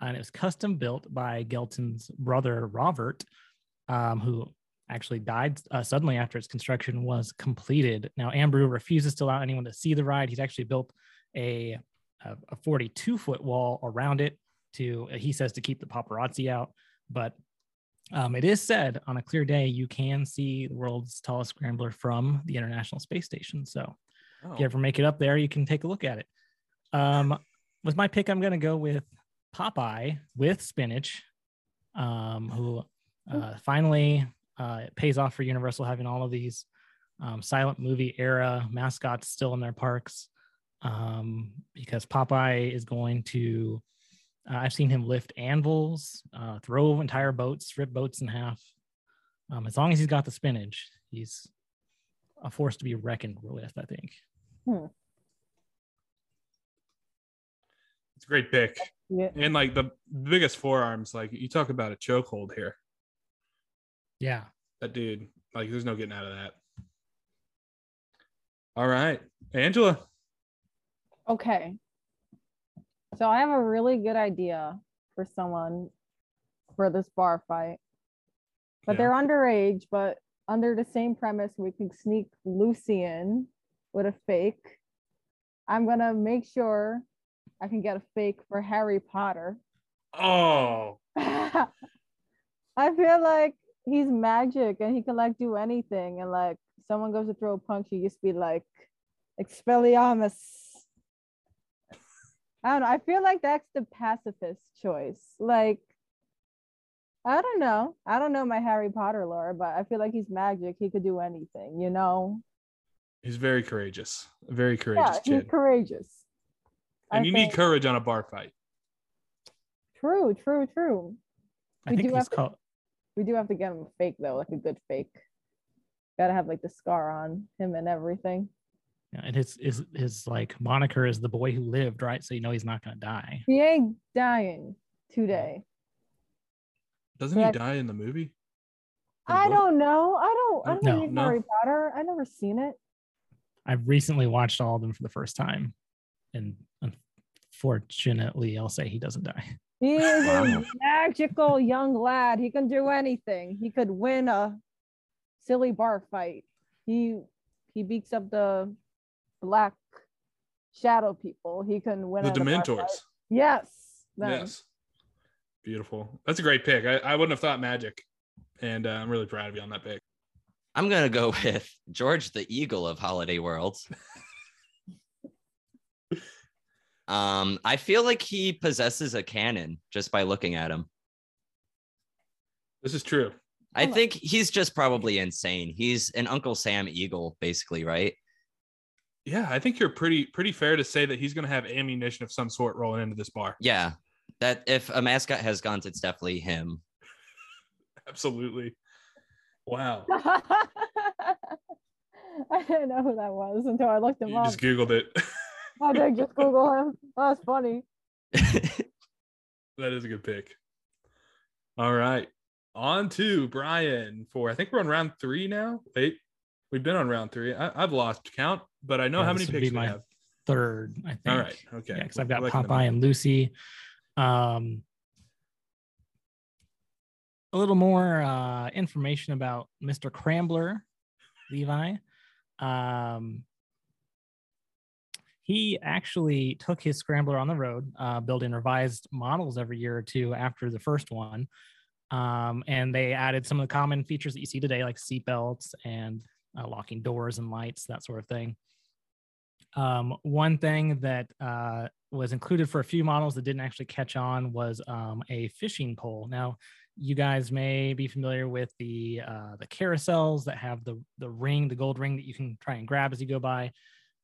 and it was custom built by Gelton's brother Robert, um, who actually died uh, suddenly after its construction was completed. Now, Ambrew refuses to allow anyone to see the ride. He's actually built a a, a 42 foot wall around it to he says to keep the paparazzi out but um, it is said on a clear day you can see the world's tallest scrambler from the international space station. So Oh, if you ever make it up there you can take a look at it. Um, with my pick i'm going to go with popeye with spinach um, who uh, finally uh, it pays off for universal having all of these um, silent movie era mascots still in their parks. Um, because Popeye is going to. Uh, I've seen him lift anvils, uh, throw entire boats, rip boats in half. Um, as long as he's got the spinach, he's a force to be reckoned with. I think. it's a great pick. Yeah. And like the biggest forearms, like you talk about a chokehold here. Yeah, That dude, like there's no getting out of that. All right, Angela. Okay. So I have a really good idea for someone for this bar fight. But Yeah. they're underage, but under the same premise, we can sneak Lucy in with a fake. I'm gonna make sure I can get a fake for Harry Potter. Oh, I feel like he's magic and he can like do anything. And like someone goes to throw a punch, you just be like, Expelliarmus. I don't know. I feel like that's the pacifist choice. Like, I don't know. I don't know my Harry Potter lore, but I feel like he's magic. He could do anything, you know? he's very courageous. A very Yeah, courageous he's kid. courageous. and I you need courage on a bar fight. True, true, true. I We think do he's have to- We do have to get him a fake though, like a good fake. Gotta have like the scar on him and everything. Yeah, and his his his like moniker is the boy who lived, right? So you know he's not gonna die. He ain't dying today. Doesn't he die in the movie? In the I book? don't know. I don't. I don't No, read no. Harry Potter. I never seen it. I've recently watched all of them for the first time, and unfortunately, I'll say he doesn't die. He is a magical young lad. He can do anything. He could win a silly bar fight. He he beats up the black shadow people. He can win The at a bar Dementors. Yes. them. Yes. Beautiful. That's a great pick. I, I wouldn't have thought magic. And uh, I'm really proud of you on that pick. I'm gonna go with George the Eagle of Holiday Worlds. um, I feel like he possesses a cannon just by looking at him. This is true. I think he's just probably insane. He's an Uncle Sam Eagle, basically, right? Yeah, I think you're pretty pretty fair to say that he's going to have ammunition of some sort rolling into this bar. Yeah. That if a mascot has guns, it's definitely him. Absolutely. Wow. I didn't know who that was until I looked him You up. just Googled it. I did just Google him. That's funny. that is a good pick. All right. On to Brian for I think we're on round three now. Wait, we've been on round three. I, I've lost count, but I know Yeah, how many picks we my have. Third, I think. All right. Okay. Yeah, because I've got We're liking the Popeye and Lucy. Um, a little more uh, information about Mr. Scrambler, Levi. Um, he actually took his scrambler on the road, uh, building revised models every year or two after the first one. Um, and they added some of the common features that you see today, like seatbelts and uh, locking doors and lights, that sort of thing. Um, one thing that uh, was included for a few models that didn't actually catch on was um, a fishing pole. Now, you guys may be familiar with the uh, the carousels that have the the ring, the gold ring that you can try and grab as you go by.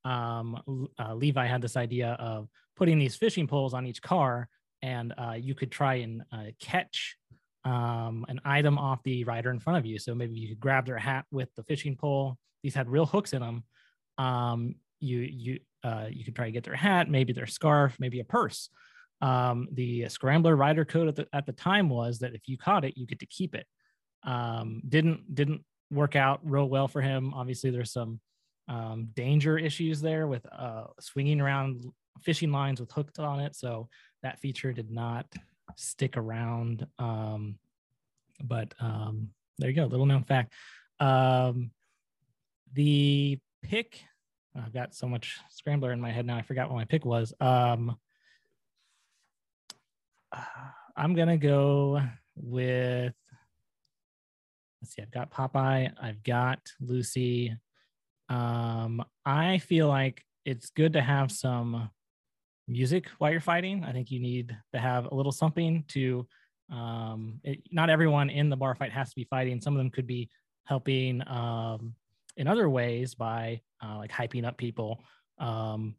Um, uh, Levi had this idea of putting these fishing poles on each car, and uh, you could try and uh, catch um, an item off the rider in front of you. So maybe you could grab their hat with the fishing pole. These had real hooks in them. Um, you you uh, you could try to get their hat, maybe their scarf, maybe a purse. Um, the Scrambler rider code at the at the time was that if you caught it, you get to keep it. Um, didn't didn't work out real well for him. Obviously, there's some um, danger issues there with uh, swinging around fishing lines with hooks on it. So that feature did not stick around. Um, but um, there you go, little known fact. Um, the pick, I've got so much scrambler in my head now. I forgot what my pick was. Um, I'm gonna go with. Let's see. I've got Popeye. I've got Lucy. Um, I feel like it's good to have some music while you're fighting. I think you need to have a little something to. Um, it, not everyone in the bar fight has to be fighting. Some of them could be helping um, in other ways by uh, like hyping up people. Um,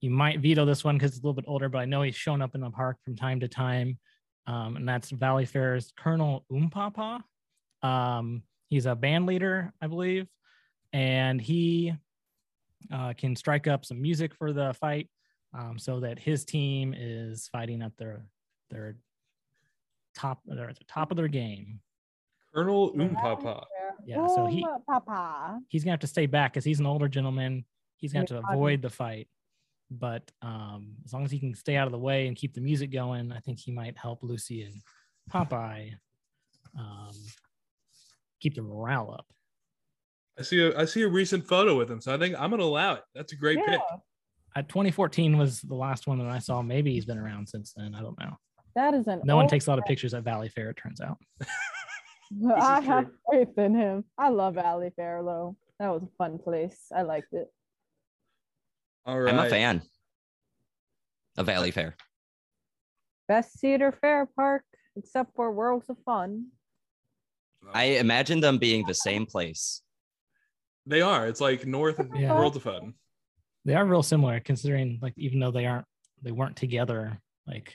you might veto this one because it's a little bit older, but I know he's shown up in the park from time to time. Um, and that's Valleyfair's Colonel Umpapa. Um, he's a band leader, I believe, and he uh, can strike up some music for the fight um, so that his team is fighting at their their top they're at the top of their game. Colonel Umpapa. Yeah, so he- Papa. He's gonna have to stay back because he's an older gentleman. he's going to have to avoid the fight. But um, as long as he can stay out of the way and keep the music going, I think he might help Lucy and Popeye um, keep the morale up. I see a I see a recent photo with him, so I think I'm gonna allow it. That's a great yeah, pick. Uh, 2014 was the last one that I saw. Maybe he's been around since then. I don't know. that is an. No one takes a lot of pictures at Valleyfair, it turns out. I have faith in him. I love Valleyfair though. That was a fun place. I liked it. All right. I'm a fan of Valleyfair. Best Cedar Fair park, except for Worlds of Fun. I imagine them being the same place. They are. It's like north of Yeah. World of Fun. They are real similar, considering like even though they aren't, they weren't together like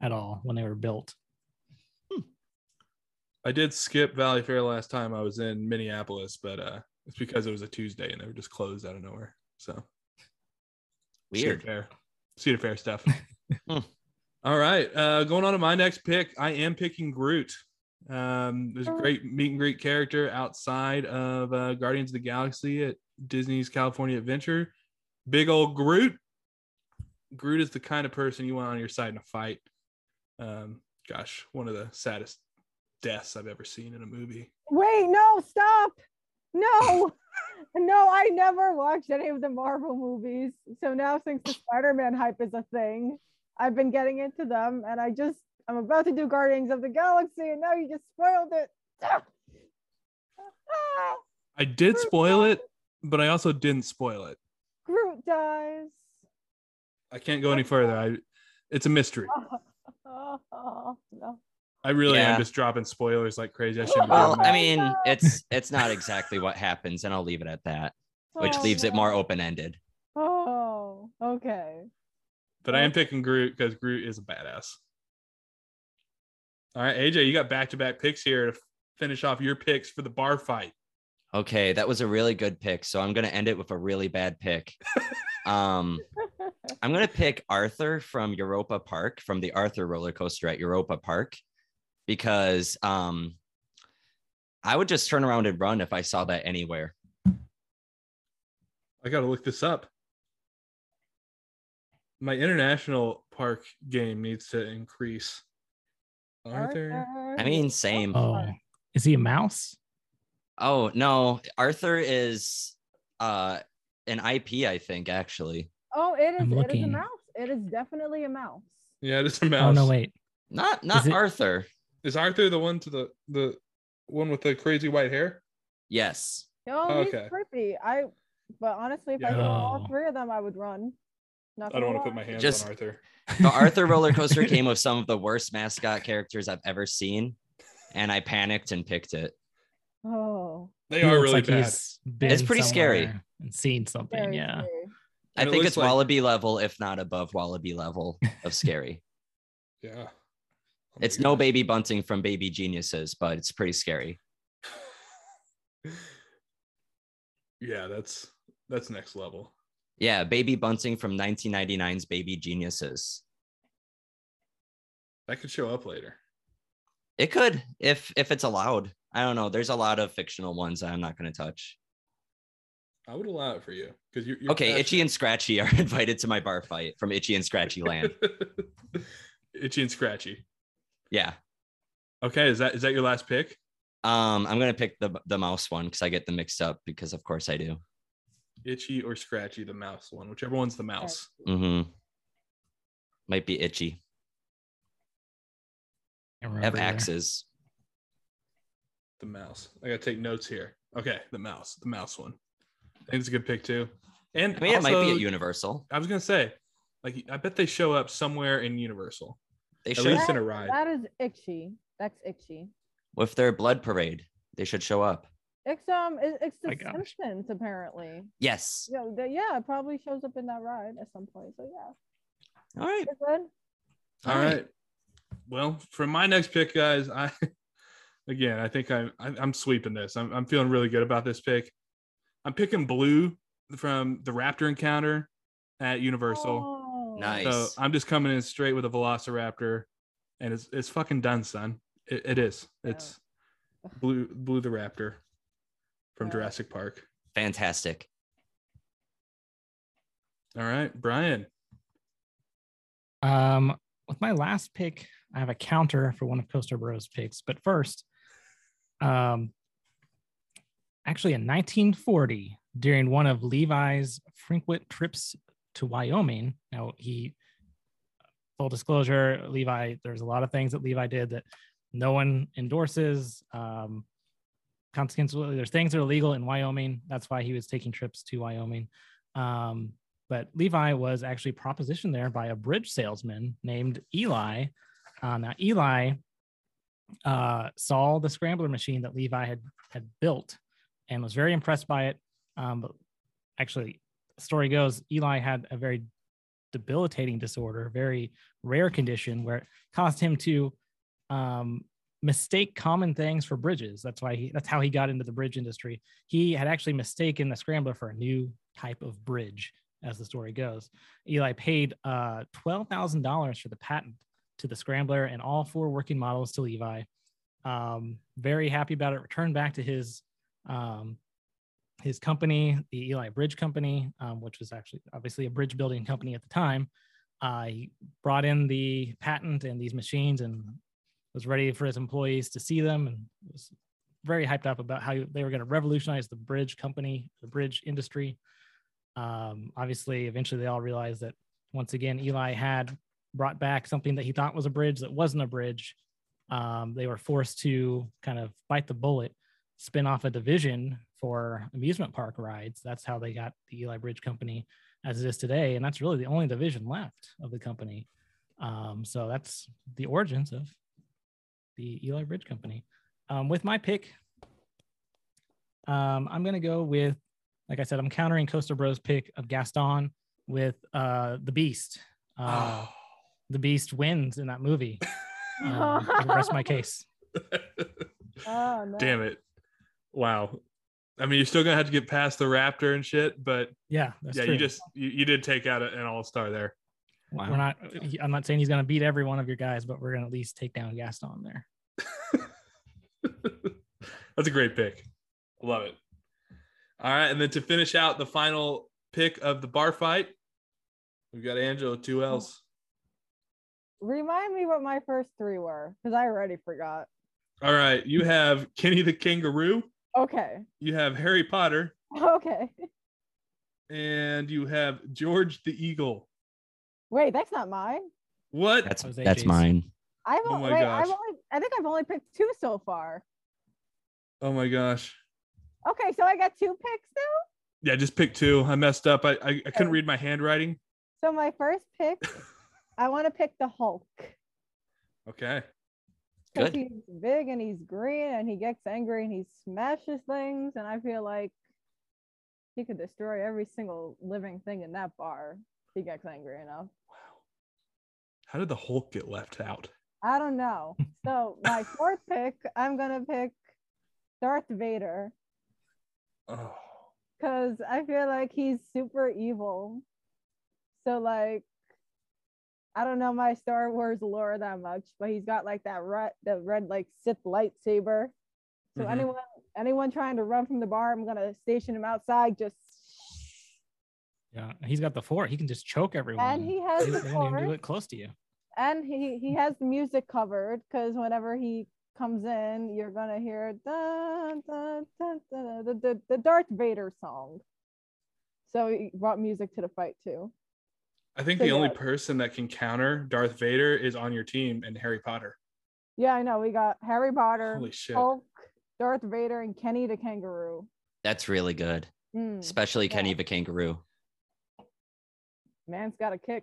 at all when they were built. I did skip Valleyfair last time I was in Minneapolis, but uh it's because it was a Tuesday and they were just closed out of nowhere. So Cedar Weird. Fair. Cedar Fair stuff. Hmm. All right. Uh going on to my next pick. I am picking Groot. Um there's a Oh. great meet and greet character outside of uh, Guardians of the Galaxy at Disney's California Adventure. Big old Groot. Groot is the kind of person you want on your side in a fight. Um, gosh, one of the saddest deaths I've ever seen in a movie. Wait, no, stop. No. no, I never watched any of the Marvel movies. So now since the Spider-Man hype is a thing, I've been getting into them and I just I'm about to do Guardians of the Galaxy and now you just spoiled it. I did spoil it, but I also didn't spoil it. Groot dies. I can't go any further. I it's a mystery. Oh, no. I really Yeah. am just dropping spoilers like crazy. I shouldn't Well, I mean, no. it's it's not exactly what happens, and I'll leave it at that, which Oh, leaves it more open ended. Oh, okay. but I am picking Groot because Groot is a badass. All right, AJ, you got back to back picks here to finish off your picks for the bar fight. Okay, that was a really good pick. So I'm gonna end it with a really bad pick. Um, I'm gonna pick Arthur from Europa Park, from the Arthur roller coaster at Europa Park, because um, I would just turn around and run if I saw that anywhere. I got to look this up. My international park game needs to increase. Arthur. I mean, same. Oh, is he a mouse? Oh no, Arthur is uh an IP, I think, actually. Oh, it is. It is a mouse. It is definitely a mouse. Yeah, it is a mouse. Oh no, wait. Not not it- Arthur. Is Arthur the one to the the one with the crazy white hair? Yes. No, he's Okay. creepy. I, but honestly, if I Yeah. saw all Oh. three of them, I would run. Not I don't gonna want to put my hands Just- on Arthur. The Arthur roller coaster came with some of the worst mascot characters I've ever seen, and I panicked and picked it. Oh, They He are really like bad. It's pretty scary. somewhere And seen something. very yeah. scary. I And it think looks it's like- Wallaby level, if not above Wallaby level of scary. Yeah. Oh my it's no baby bunting from Baby Geniuses, but it's pretty scary. Yeah, that's that's next level. Yeah, Baby Bunting from 1999's Baby Geniuses. That could show up later. It could, if if it's allowed. I don't know. There's a lot of fictional ones that I'm not going to touch. I would allow it for you because you're, you're Okay, Itchy and Scratchy are invited to my bar fight from Itchy and Scratchy Land. Itchy and Scratchy. Yeah. Okay, is that is that your last pick? Um, I'm gonna pick the the mouse one because I get them mixed up because of course I do. Itchy or Scratchy, the mouse one, whichever one's the mouse. Mm-hmm. Might be itchy. I Have remember- axes. The mouse. I gotta take notes here. Okay, the mouse, the mouse one. I think it's a good pick too. And I mean, it might be also, at Universal. I was gonna say, like, I bet they show up somewhere in Universal. They At should least in That- a ride. That is itchy. That's itchy. with their blood parade. They should show up. It's um, it's the My gosh. Apparently. Yes. Yeah, the, yeah, it probably shows up in that ride at some point. So yeah, All right. it's good. All right. Well, for my next pick, guys, I again, I think I'm I- I'm sweeping this. I'm I'm feeling really good about this pick. I'm picking Blue from the Raptor Encounter at Universal. Oh. Nice. So I'm just coming in straight with a Velociraptor, and it's it's fucking done, son. It, it is. Yeah. It's Blue Blue the Raptor from Yeah. Jurassic Park. Fantastic. All right, Brian. Um, with my last pick, I have a counter for one of Coaster Bros picks. But first, um, actually in 1940, during one of Levi's frequent trips to Wyoming, now he, full disclosure, Levi, there's a lot of things that Levi did that no one endorses. Um, consequently, there's things that are legal in Wyoming. That's why he was taking trips to Wyoming. Um, but Levi was actually propositioned there by a bridge salesman named Eli. Uh, now Eli uh, saw the scrambler machine that Levi had had built and was very impressed by it. Um, but actually, the story goes Eli had a very debilitating disorder, very rare condition where it caused him to um, mistake common things for bridges. That's why he, that's how he got into the bridge industry. He had actually mistaken the scrambler for a new type of bridge, as the story goes. Eli paid uh, twelve thousand dollars for the patent to the scrambler and all four working models to Levi. Um, very happy about it. Returned back to his um, his company, the Eli Bridge Company, um, which was actually obviously a bridge building company at the time. Uh, he brought in the patent and these machines and was ready for his employees to see them and was very hyped up about how they were going to revolutionize the bridge company, the bridge industry. Um, obviously, eventually they all realized that once again, Eli had brought back something that he thought was a bridge that wasn't a bridge. Um, they were forced to kind of bite the bullet, spin off a division for amusement park rides. That's how they got the Eli Bridge Company as it is today. And that's really the only division left of the company. Um, so that's the origins of the Eli Bridge Company. Um, with my pick, um, I'm going to go with, like I said, I'm countering Coaster Bros pick of Gaston with uh, the Beast. Uh, The Beast wins in that movie. Um, the rest my case. Oh, no. Damn it. Wow. I mean, you're still gonna have to get past the Raptor and shit, but Yeah, that's yeah, true. you just you, you did take out an all star there. Wow. We're not. I'm not saying he's going to beat every one of your guys, but we're going to at least take down Gaston there. That's a great pick. Love it. All right, and then to finish out the final pick of the bar fight, we've got Angela two L's. Remind me what my first three were because I already forgot. All right, you have Kenny the Kangaroo, Okay. you have Harry Potter, Okay. and you have George the Eagle. Wait, that's not mine. What? That's Jose that's mine. I've Oh my wait, gosh. I've only, I think I've only picked two so far. Oh my gosh. Okay, so I got two picks now. Yeah, just pick two. I messed up. I I, I couldn't read my handwriting. So my first pick, I want to pick the Hulk Okay. because Good. he's big and he's green and he gets angry and he smashes things and I feel like he could destroy every single living thing in that bar. If he gets angry enough. Wow. How did the Hulk get left out? I don't know. So my fourth pick, I'm gonna pick Darth Vader Oh. because I feel like he's super evil. So like, I don't know my Star Wars lore that much, but he's got like that red, the red like Sith lightsaber. So Mhm. anyone, anyone trying to run from the bar, I'm gonna station him outside. Just Yeah, he's got the four. He can just choke everyone. and he has They- the even do it close to you. and he he has the music covered because whenever he comes in, you're gonna hear dun, dun, dun, the, the the Darth Vader song. So he brought music to the fight too. I think So the only person that can counter Darth Vader is on your team and Harry Potter. Yeah, I know. We got Harry Potter, Holy shit. Hulk, Darth Vader, and Kenny the Kangaroo. That's really good, Mm, especially Kenny the Kangaroo. man's got a kick.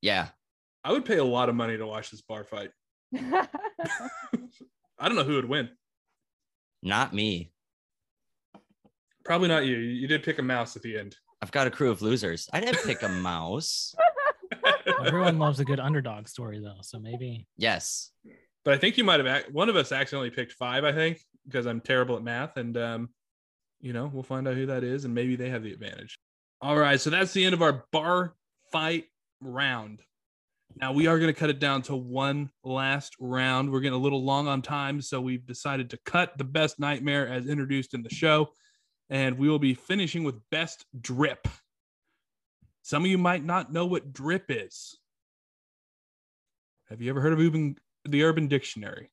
Yeah, I would pay a lot of money to watch this bar fight. I don't know who would win. not me. Probably not you. You did pick a mouse at the end. I've got a crew of losers. I didn't pick a mouse. Everyone loves a good underdog story, though. So maybe Yes. But I think you might have ac- one of us accidentally picked five. I think because I'm terrible at math, and um, you know we'll find out who that is, and maybe they have the advantage. All right, so that's the end of our bar fight round. Now we are going to cut it down to one last round. We're getting a little long on time, so we've decided to cut the best nightmare as introduced in the show, and we will be finishing with best drip. Some of you might not know what drip is. Have you ever heard of Urban, the Urban Dictionary?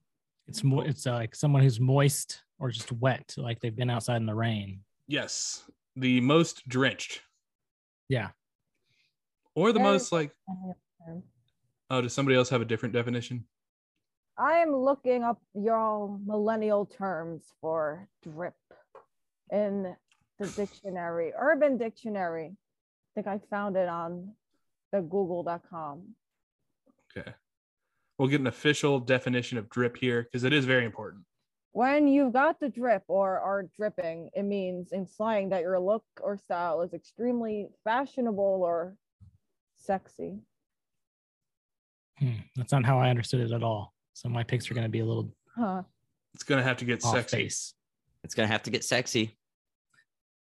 It's more. It's uh, like someone who's moist or just wet, like they've been outside in the rain. Yes, the most drenched, Yeah. or the most like. Oh, does somebody else have a different definition? I am looking up your millennial terms for drip in the dictionary, Urban Dictionary. I think I found it on the google.com. Okay, we'll get an official definition of drip here because it is very important. When you've got the drip or are dripping, it means in slang that your look or style is extremely fashionable or sexy. Hmm, That's not how I understood it at all. So my picks are going to be a little Huh. It's gonna have to get sexy. base. It's gonna have to get sexy.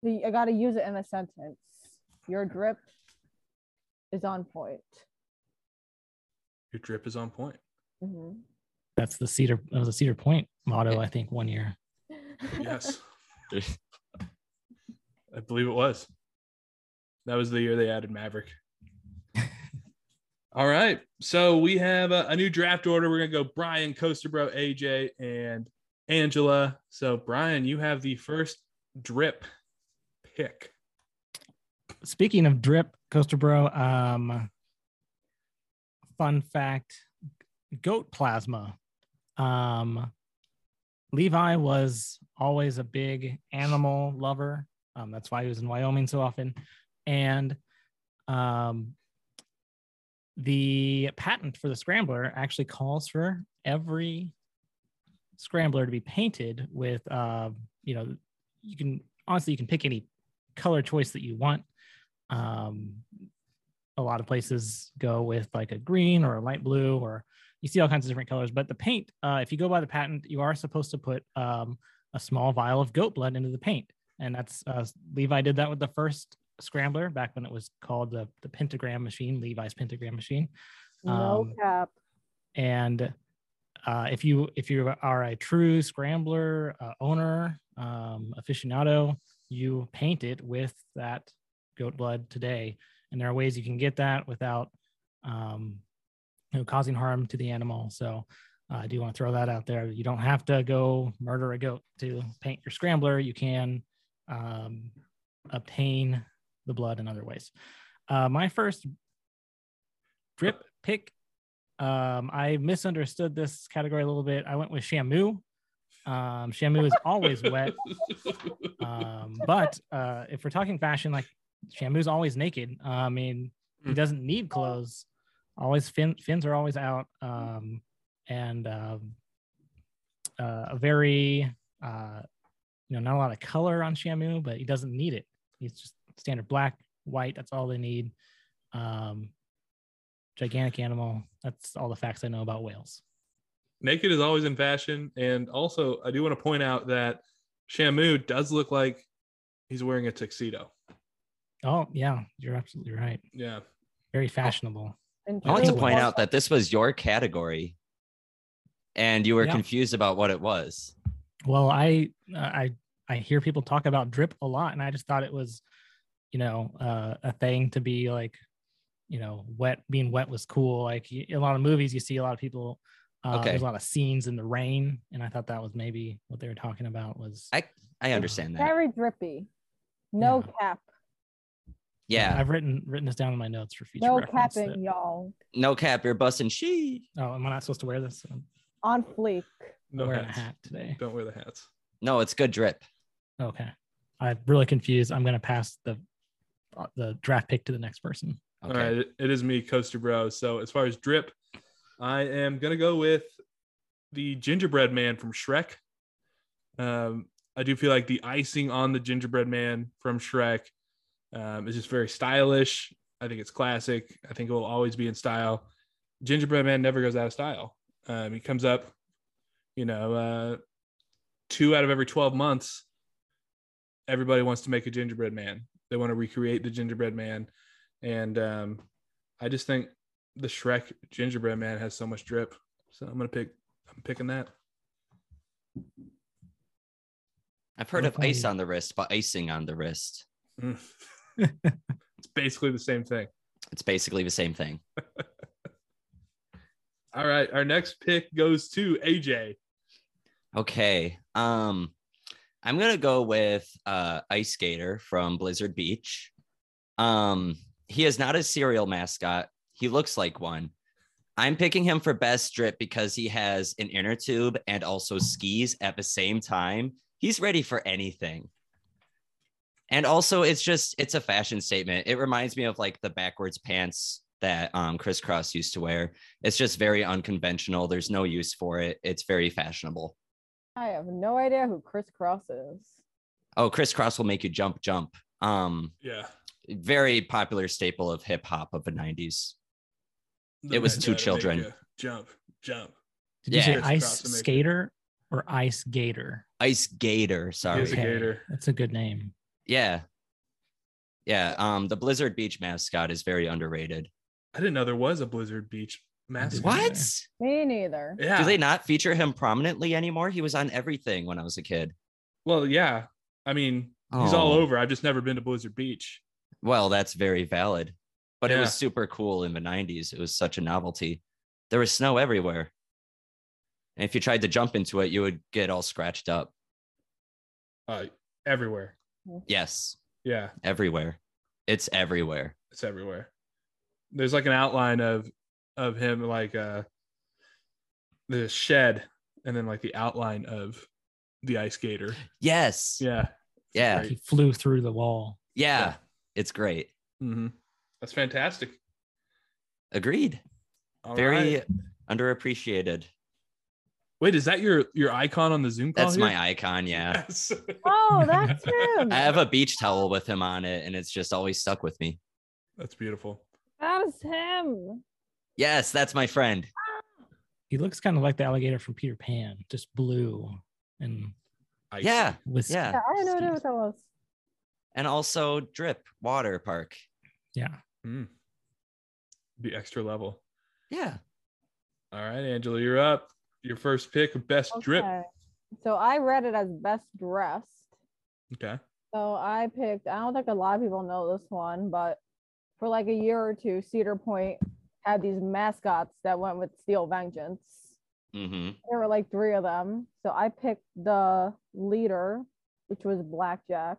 I got to use it in a sentence. Your drip is on point. Your drip is on point. Mhm. That's the Cedar. That was a Cedar Point motto, I think, one year. Yes, I believe it was. That was the year they added Maverick. All right. So we have a, a new draft order. We're going to go Brian, Coaster Bro, AJ, and Angela. So, Brian, you have the first drip pick. Speaking of drip, Coaster Bro, um, fun fact goat plasma. Um, Levi was always a big animal lover. Um, that's why he was in Wyoming so often. And um, the patent for the scrambler actually calls for every scrambler to be painted with, uh, you know, you can honestly, you can pick any color choice that you want. Um, a lot of places go with like a green or a light blue, or you see all kinds of different colors. But the paint, uh, if you go by the patent, you are supposed to put um, a small vial of goat blood into the paint, and that's uh, Levi did that with the first scrambler back when it was called the the pentagram machine, Levi's pentagram machine. No Um, cap. and uh, if you if you are a true scrambler uh, owner um, aficionado you paint it with that goat blood today and there are ways you can get that without um, you know causing harm to the animal so uh, i do want to throw that out there you don't have to go murder a goat to paint your scrambler you can um, obtain the blood in other ways uh, my first drip pick um, I misunderstood this category a little bit. I went with Shamu. Um, Shamu is always wet. Um, but uh, if we're talking fashion, like Shamu's always naked. Uh, I mean, he Mm. doesn't need clothes. Always fin- fins are always out. Um, and um, uh, a very, uh, you know, not a lot of color on Shamu, but he doesn't need it. He's just standard black, white. That's all they need. Um, gigantic animal. That's all the facts I know about whales. Naked is always in fashion. And also, I do want to point out that Shamu does look like he's wearing a tuxedo. Oh yeah, you're absolutely right. Yeah. Very fashionable. I want to point out that this was your category, and you were Yeah. confused about what it was. Well, I I I hear people talk about drip a lot, and I just thought it was, you know, uh, a thing to be like, you know, wet. Being wet was cool. Like a lot of movies, you see a lot of people. Uh, Okay. There's a lot of scenes in the rain, and I thought that was maybe what they were talking about. Was I I understand that. Very drippy. No Yeah. cap. Yeah, I've written written this down in my notes for future No reference. capping, that- y'all. no cap. You're busting she. oh, am I not supposed to wear this? I'm On fleek. No wearing hats. a hat today. Don't wear the hats. No, it's good drip. Okay. I'm really confused. I'm gonna pass the uh, the draft pick to the next person. Okay. All right, it- it is me, Coaster Bro. So as far as drip, I am gonna go with the gingerbread man from Shrek. Um, I do feel like the icing on the gingerbread man from Shrek um, is just very stylish. I think it's classic. I think it will always be in style. Gingerbread man never goes out of style. Um, he comes up, you know, uh, two out of every twelve months. Everybody wants to make a gingerbread man. They want to recreate the gingerbread man. And um, I just think the Shrek gingerbread man has so much drip. So I'm gonna pick. I'm picking that. I've heard of Okay. ice on the wrist, but icing on the wrist. It's basically the same thing. It's basically the same thing. All right, our next pick goes to AJ. Okay. Um, I'm gonna go with uh Ice Skater from Blizzard Beach. Um, he is not a cereal mascot. He looks like one. I'm picking him for best drip because he has an inner tube and also skis at the same time. He's ready for anything. And also it's just it's a fashion statement. It reminds me of like the backwards pants that um Kris Kross used to wear. It's just very unconventional. There's no use for it. It's very fashionable. I have no idea who Kris Kross is. Oh, Kris Kross will make you jump, jump. Um, Yeah. very popular staple of hip hop of the 90s. It was two children. Jump, jump. Did you say Yeah. Ice to make it- skater or ice gator? Ice Gator, sorry. is a gator. That's a good name. Yeah. Yeah, um the Blizzard Beach mascot is very underrated. I didn't know there was a Blizzard Beach mascot. What? Me neither. Yeah. Do they not feature him prominently anymore? He was on everything when I was a kid. Well, yeah. I mean, he's all Oh. over. I've just never been to Blizzard Beach. Well, that's very valid. But it was super cool in the 90s. It was such a novelty. There was snow everywhere. And if you tried to jump into it, you would get all scratched up. Uh, everywhere. Yes, Yeah, everywhere. It's everywhere. it's everywhere. There's like an outline of of him, like uh, the shed, and then like the outline of the ice skater. Yes. Yeah, Yeah. Great. He flew through the wall. Yeah. Yeah. It's great. Mm-hmm. that's fantastic. Agreed. All Very right. underappreciated. Wait, is that your your icon on the Zoom call? That's here? my icon. Yeah. Yes. Oh, that's him. I have a beach towel with him on it, and it's just always stuck with me. That's beautiful. That is him. Yes, that's my friend. He looks kind of like the alligator from Peter Pan, just blue and Icy. Yeah. with Yeah. Yeah, I didn't know what that was. And also Drip Water Park. Yeah. Mm. The extra level. Yeah. All right, Angela, you're up. Your first pick of best drip. So I read it as best dressed. Okay. So I picked, I don't think a lot of people know this one, but for like a year or two, Cedar Point had these mascots that went with Steel Vengeance. Mm-hmm. There were like three of them. So I picked the leader, which was Blackjack.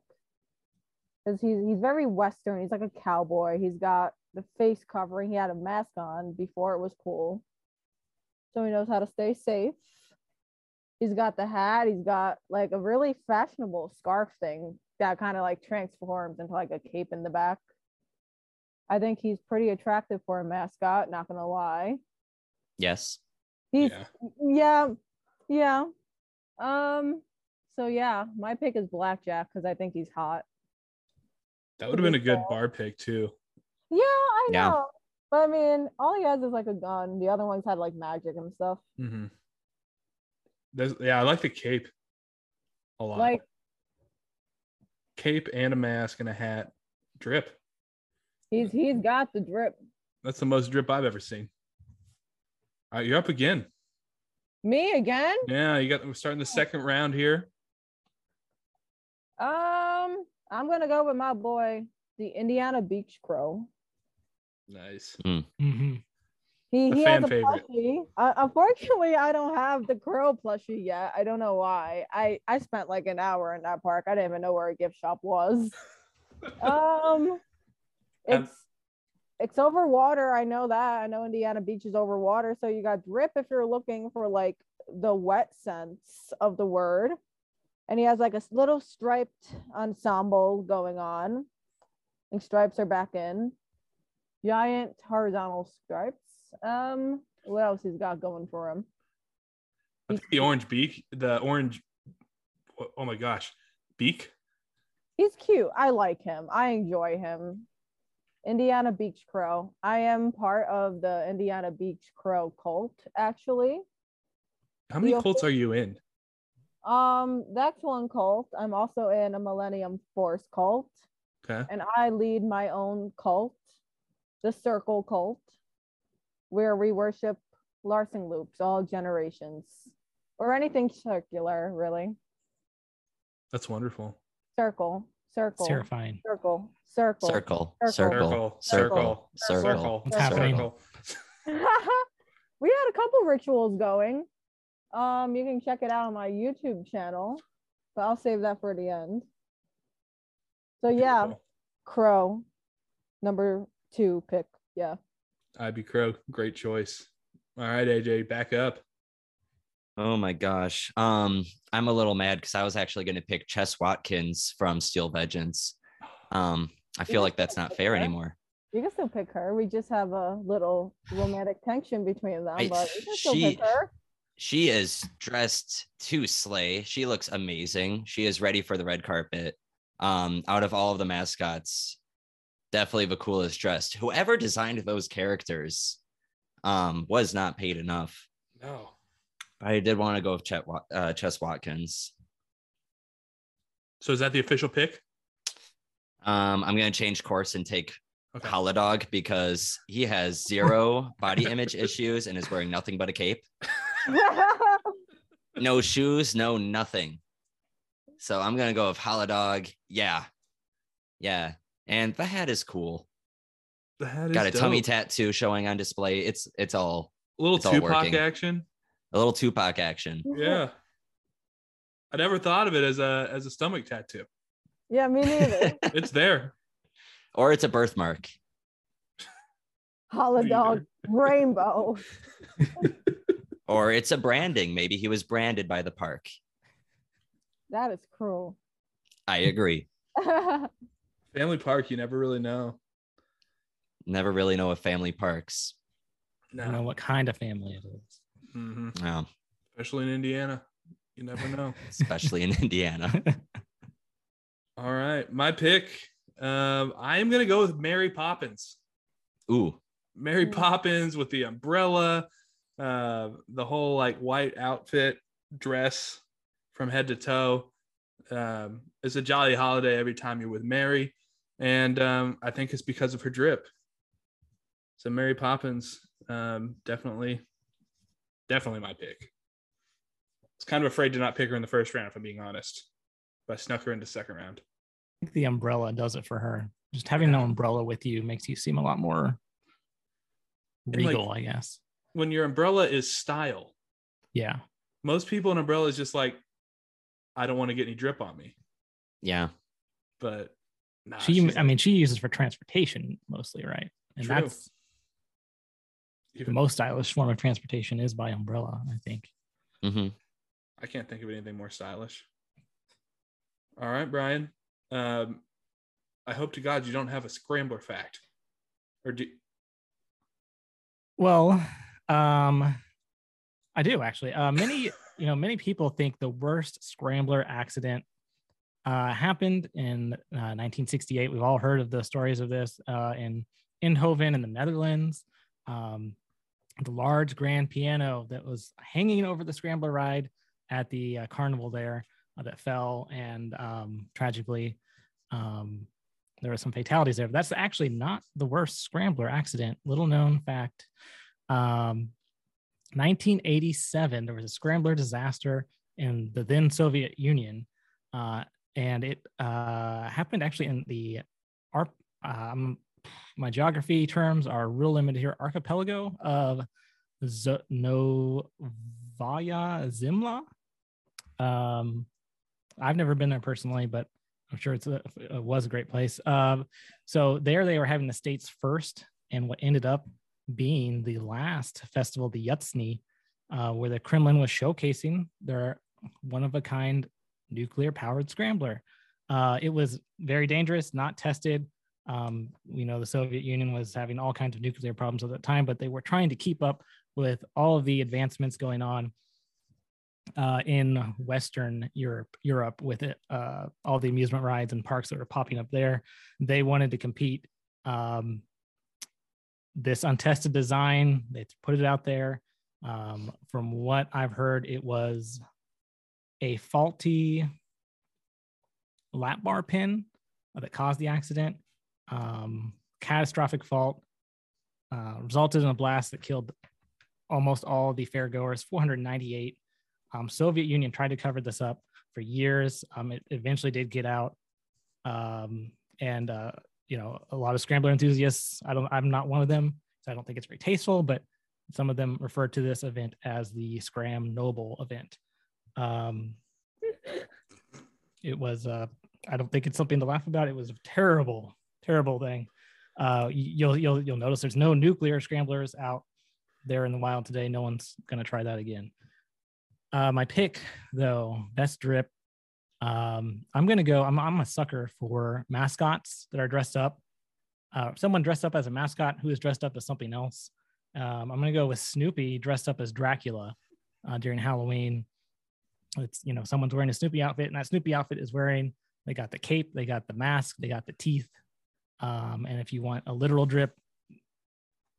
Because he's he's very Western. He's like a cowboy. He's got the face covering. He had a mask on before it was cool. So he knows how to stay safe. He's got the hat. He's got like a really fashionable scarf thing that kind of like transforms into like a cape in the back. I think he's pretty attractive for a mascot, not gonna lie. Yes. He's Yeah. yeah, yeah. Um. So yeah, my pick is Blackjack because I think he's hot. That would have been a good bar pick too. Yeah, I Yeah. know. But I mean, all he has is like a gun. The other ones had like magic and stuff. Mm-hmm. There's, yeah, I like the cape a lot. Like cape and a mask and a hat. Drip. he's he's got the drip. That's the most drip I've ever seen. All right, you're up again. Me again? Yeah, you got. We're starting the second round here. Um, I'm gonna go with my boy, the Indiana Beach Crow. Nice. hmm He A he fan has a favorite. plushie. Uh, unfortunately, I don't have the crow plushie yet. I don't know why. I I spent like an hour in that park. I didn't even know where a gift shop was. Um, it's it's over water. I know that. I know Indiana Beach is over water. So you got drip if you're looking for like the wet sense of the word. And he has like a little striped ensemble going on. And stripes are back in. Giant horizontal stripes. Um, what else he's got going for him? I think the orange beak, the orange. Oh my gosh, beak. He's cute. I like him. I enjoy him. Indiana Beach Crow. I am part of the Indiana Beach Crow cult, actually. How many cults are you in? Um, that's one cult. I'm also in a Millennium Force cult, Okay. and I lead my own cult, the Circle Cult, where we worship Larson loops, all generations, or anything circular, really. That's wonderful. Circle. Circle. terrifying. Circle. Circle. Circle, Circle. circle, circle, circle, circle, circle. What's happening? circle. we had a couple rituals going. Um, you can check it out on my YouTube channel, but I'll save that for the end. So yeah, Beautiful. Crow, number two pick. Yeah. IB Crow, great choice. All right, AJ, back up. Oh my gosh. Um, I'm a little mad because I was actually going to pick Chess Watkins from Steel Vengeance. Um, I feel like that's not fair anymore. You can still pick her. We just have a little romantic tension between them, I- but you can still she- pick her. She is dressed to slay. She looks amazing. She is ready for the red carpet. Um, out of all of the mascots, definitely the coolest dressed. Whoever designed those characters um was not paid enough. No. I did want to go with Chet, uh, Chess Watkins. So is that the official pick? Um, I'm gonna change course and take Okay. Holidog because he has zero body image issues and is wearing nothing but a cape. No shoes, no nothing. So I'm gonna go with Holidog. Yeah. Yeah. And the hat is cool. The hat Got a is tummy tattoo showing on display. It's it's all A little it's all Tupac working. action. a little Tupac action. Yeah. I never thought of it as a as a stomach tattoo. yeah, me neither. It's there. Or it's a birthmark. Holidog rainbow. Or it's a branding. Maybe he was branded by the park. That is cruel. I agree. Family Park, you never really know. Never really know of family parks. I don't know what kind of family it is. hmm Um, Especially in Indiana. You never know. especially in Indiana. All right. My pick. Um, I am gonna go with Mary Poppins. Ooh, Mary. Poppins with the umbrella, uh, the whole like white outfit, dress from head to toe. Um, it's a jolly holiday every time you're with Mary, and um, I think it's because of her drip. So Mary Poppins, um, definitely, definitely my pick. I was kind of afraid to not pick her in the first round, if I'm being honest, but I snuck her into second round. I think the umbrella does it for her. Just having an umbrella with you makes you seem a lot more And, like- regal, I guess. When your umbrella is style, Yeah. most people an umbrella is just like, I don't want to get any drip on me. yeah. But nah, she, I mean, she uses for transportation mostly, right? And True. that's the most stylish form of transportation is by umbrella, I think. hmm I can't think of anything more stylish. All right, Brian. Um, I hope to God you don't have a scrambler fact, or do Well, um, I do actually. Uh, many, you know, many people think the worst scrambler accident uh, happened in uh, 1968. We've all heard of the stories of this uh, in Eindhoven in the Netherlands. Um, the large grand piano that was hanging over the scrambler ride at the uh, carnival there uh, that fell, and um, tragically, um, there were some fatalities there. But that's actually not the worst scrambler accident. Little known fact. Um, 1987, there was a scrambler disaster in the then Soviet Union, uh, and it uh, happened actually in the Ar- um, my geography terms are real limited here. Archipelago of Z- Novaya Zemlya. Um, I've never been there personally, but I'm sure it's a, it was a great place. Um, so there they were having the state's first and what ended up being the last festival, the Yuzhny, uh, where the Kremlin was showcasing their one of a kind nuclear powered scrambler. Uh, it was very dangerous, not tested. Um, you know, the Soviet Union was having all kinds of nuclear problems at that time, but they were trying to keep up with all of the advancements going on uh, in Western Europe, Europe with it, uh, all the amusement rides and parks that were popping up there. They wanted to compete. Um, this untested design, they put it out there. Um, from what I've heard, it was a faulty lap bar pin that caused the accident. Um, catastrophic fault uh, resulted in a blast that killed almost all the fairgoers, 498. Um, Soviet Union tried to cover this up for years. Um, it eventually did get out. Um, and uh, you know, a lot of scrambler enthusiasts. I don't. I'm not one of them. So I don't think it's very tasteful, but some of them refer to this event as the Scram Noble event. Um, it was. Uh, I don't think it's something to laugh about. It was a terrible, terrible thing. Uh, you'll you'll you'll notice there's no nuclear scramblers out there in the wild today. No one's gonna try that again. Uh, my pick though, best drip. Um, I'm gonna go. I'm I'm a sucker for mascots that are dressed up. Uh, someone dressed up as a mascot who is dressed up as something else. Um, I'm gonna go with Snoopy dressed up as Dracula uh, during Halloween. It's you know someone's wearing a Snoopy outfit, and that Snoopy outfit is wearing. They got the cape, they got the mask, they got the teeth. Um, and if you want a literal drip,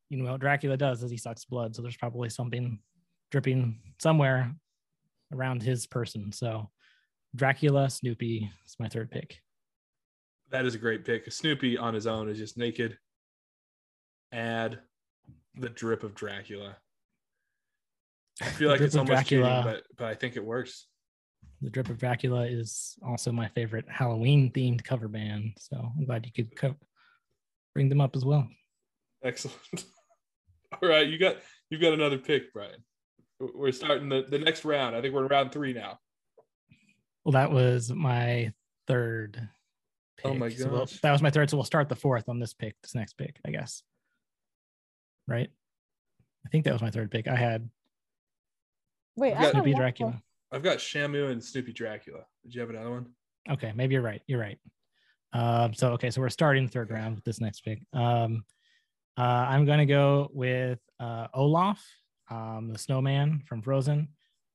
you know what Dracula does is he sucks blood. So there's probably something dripping somewhere around his person. So Dracula, Snoopy is my third pick. That is a great pick. Snoopy on his own is just naked. Add the drip of Dracula. I feel like it's almost Dracula. cheating, but but I think it works. The Drip of Dracula is also my favorite Halloween themed cover band. So I'm glad you could co- bring them up as well. Excellent. All right, you got you've got another pick, Brian. We're starting the, the next round. I think we're in round three now. Well, that was my third. Oh pick. Oh my So we'll- that was my third. So we'll start the fourth on this pick, this next pick, I guess. Right? I think that was my third pick. I had Wait, You've I got- have Snoopy one Dracula. more. I've got Shamu and Snoopy Dracula. Did you have another one? Okay, maybe you're right. You're right. Um, so okay, so we're starting the third round with this next pick. Um, uh, I'm gonna go with uh, Olaf, um, the snowman from Frozen.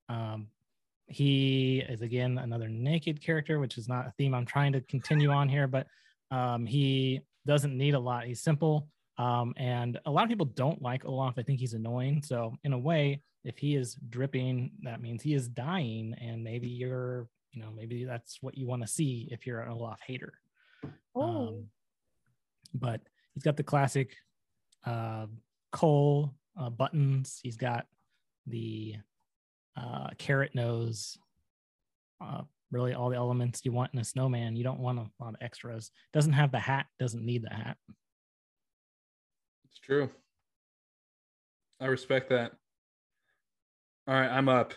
Um, he is again another naked character, which is not a theme I'm trying to continue on here, but um, he doesn't need a lot. He's simple, um, and a lot of people don't like Olaf. I think he's annoying. So in a way, if he is dripping, that means he is dying, and maybe you're you know maybe that's what you want to see if you're an olaf hater. Oh, um, but he's got the classic uh, coal uh, buttons. He's got the uh, carrot nose uh, really all the elements you want in a snowman. You don't want a lot of extras. Doesn't have the hat doesn't need the hat. It's true. I respect that. All right, I'm up.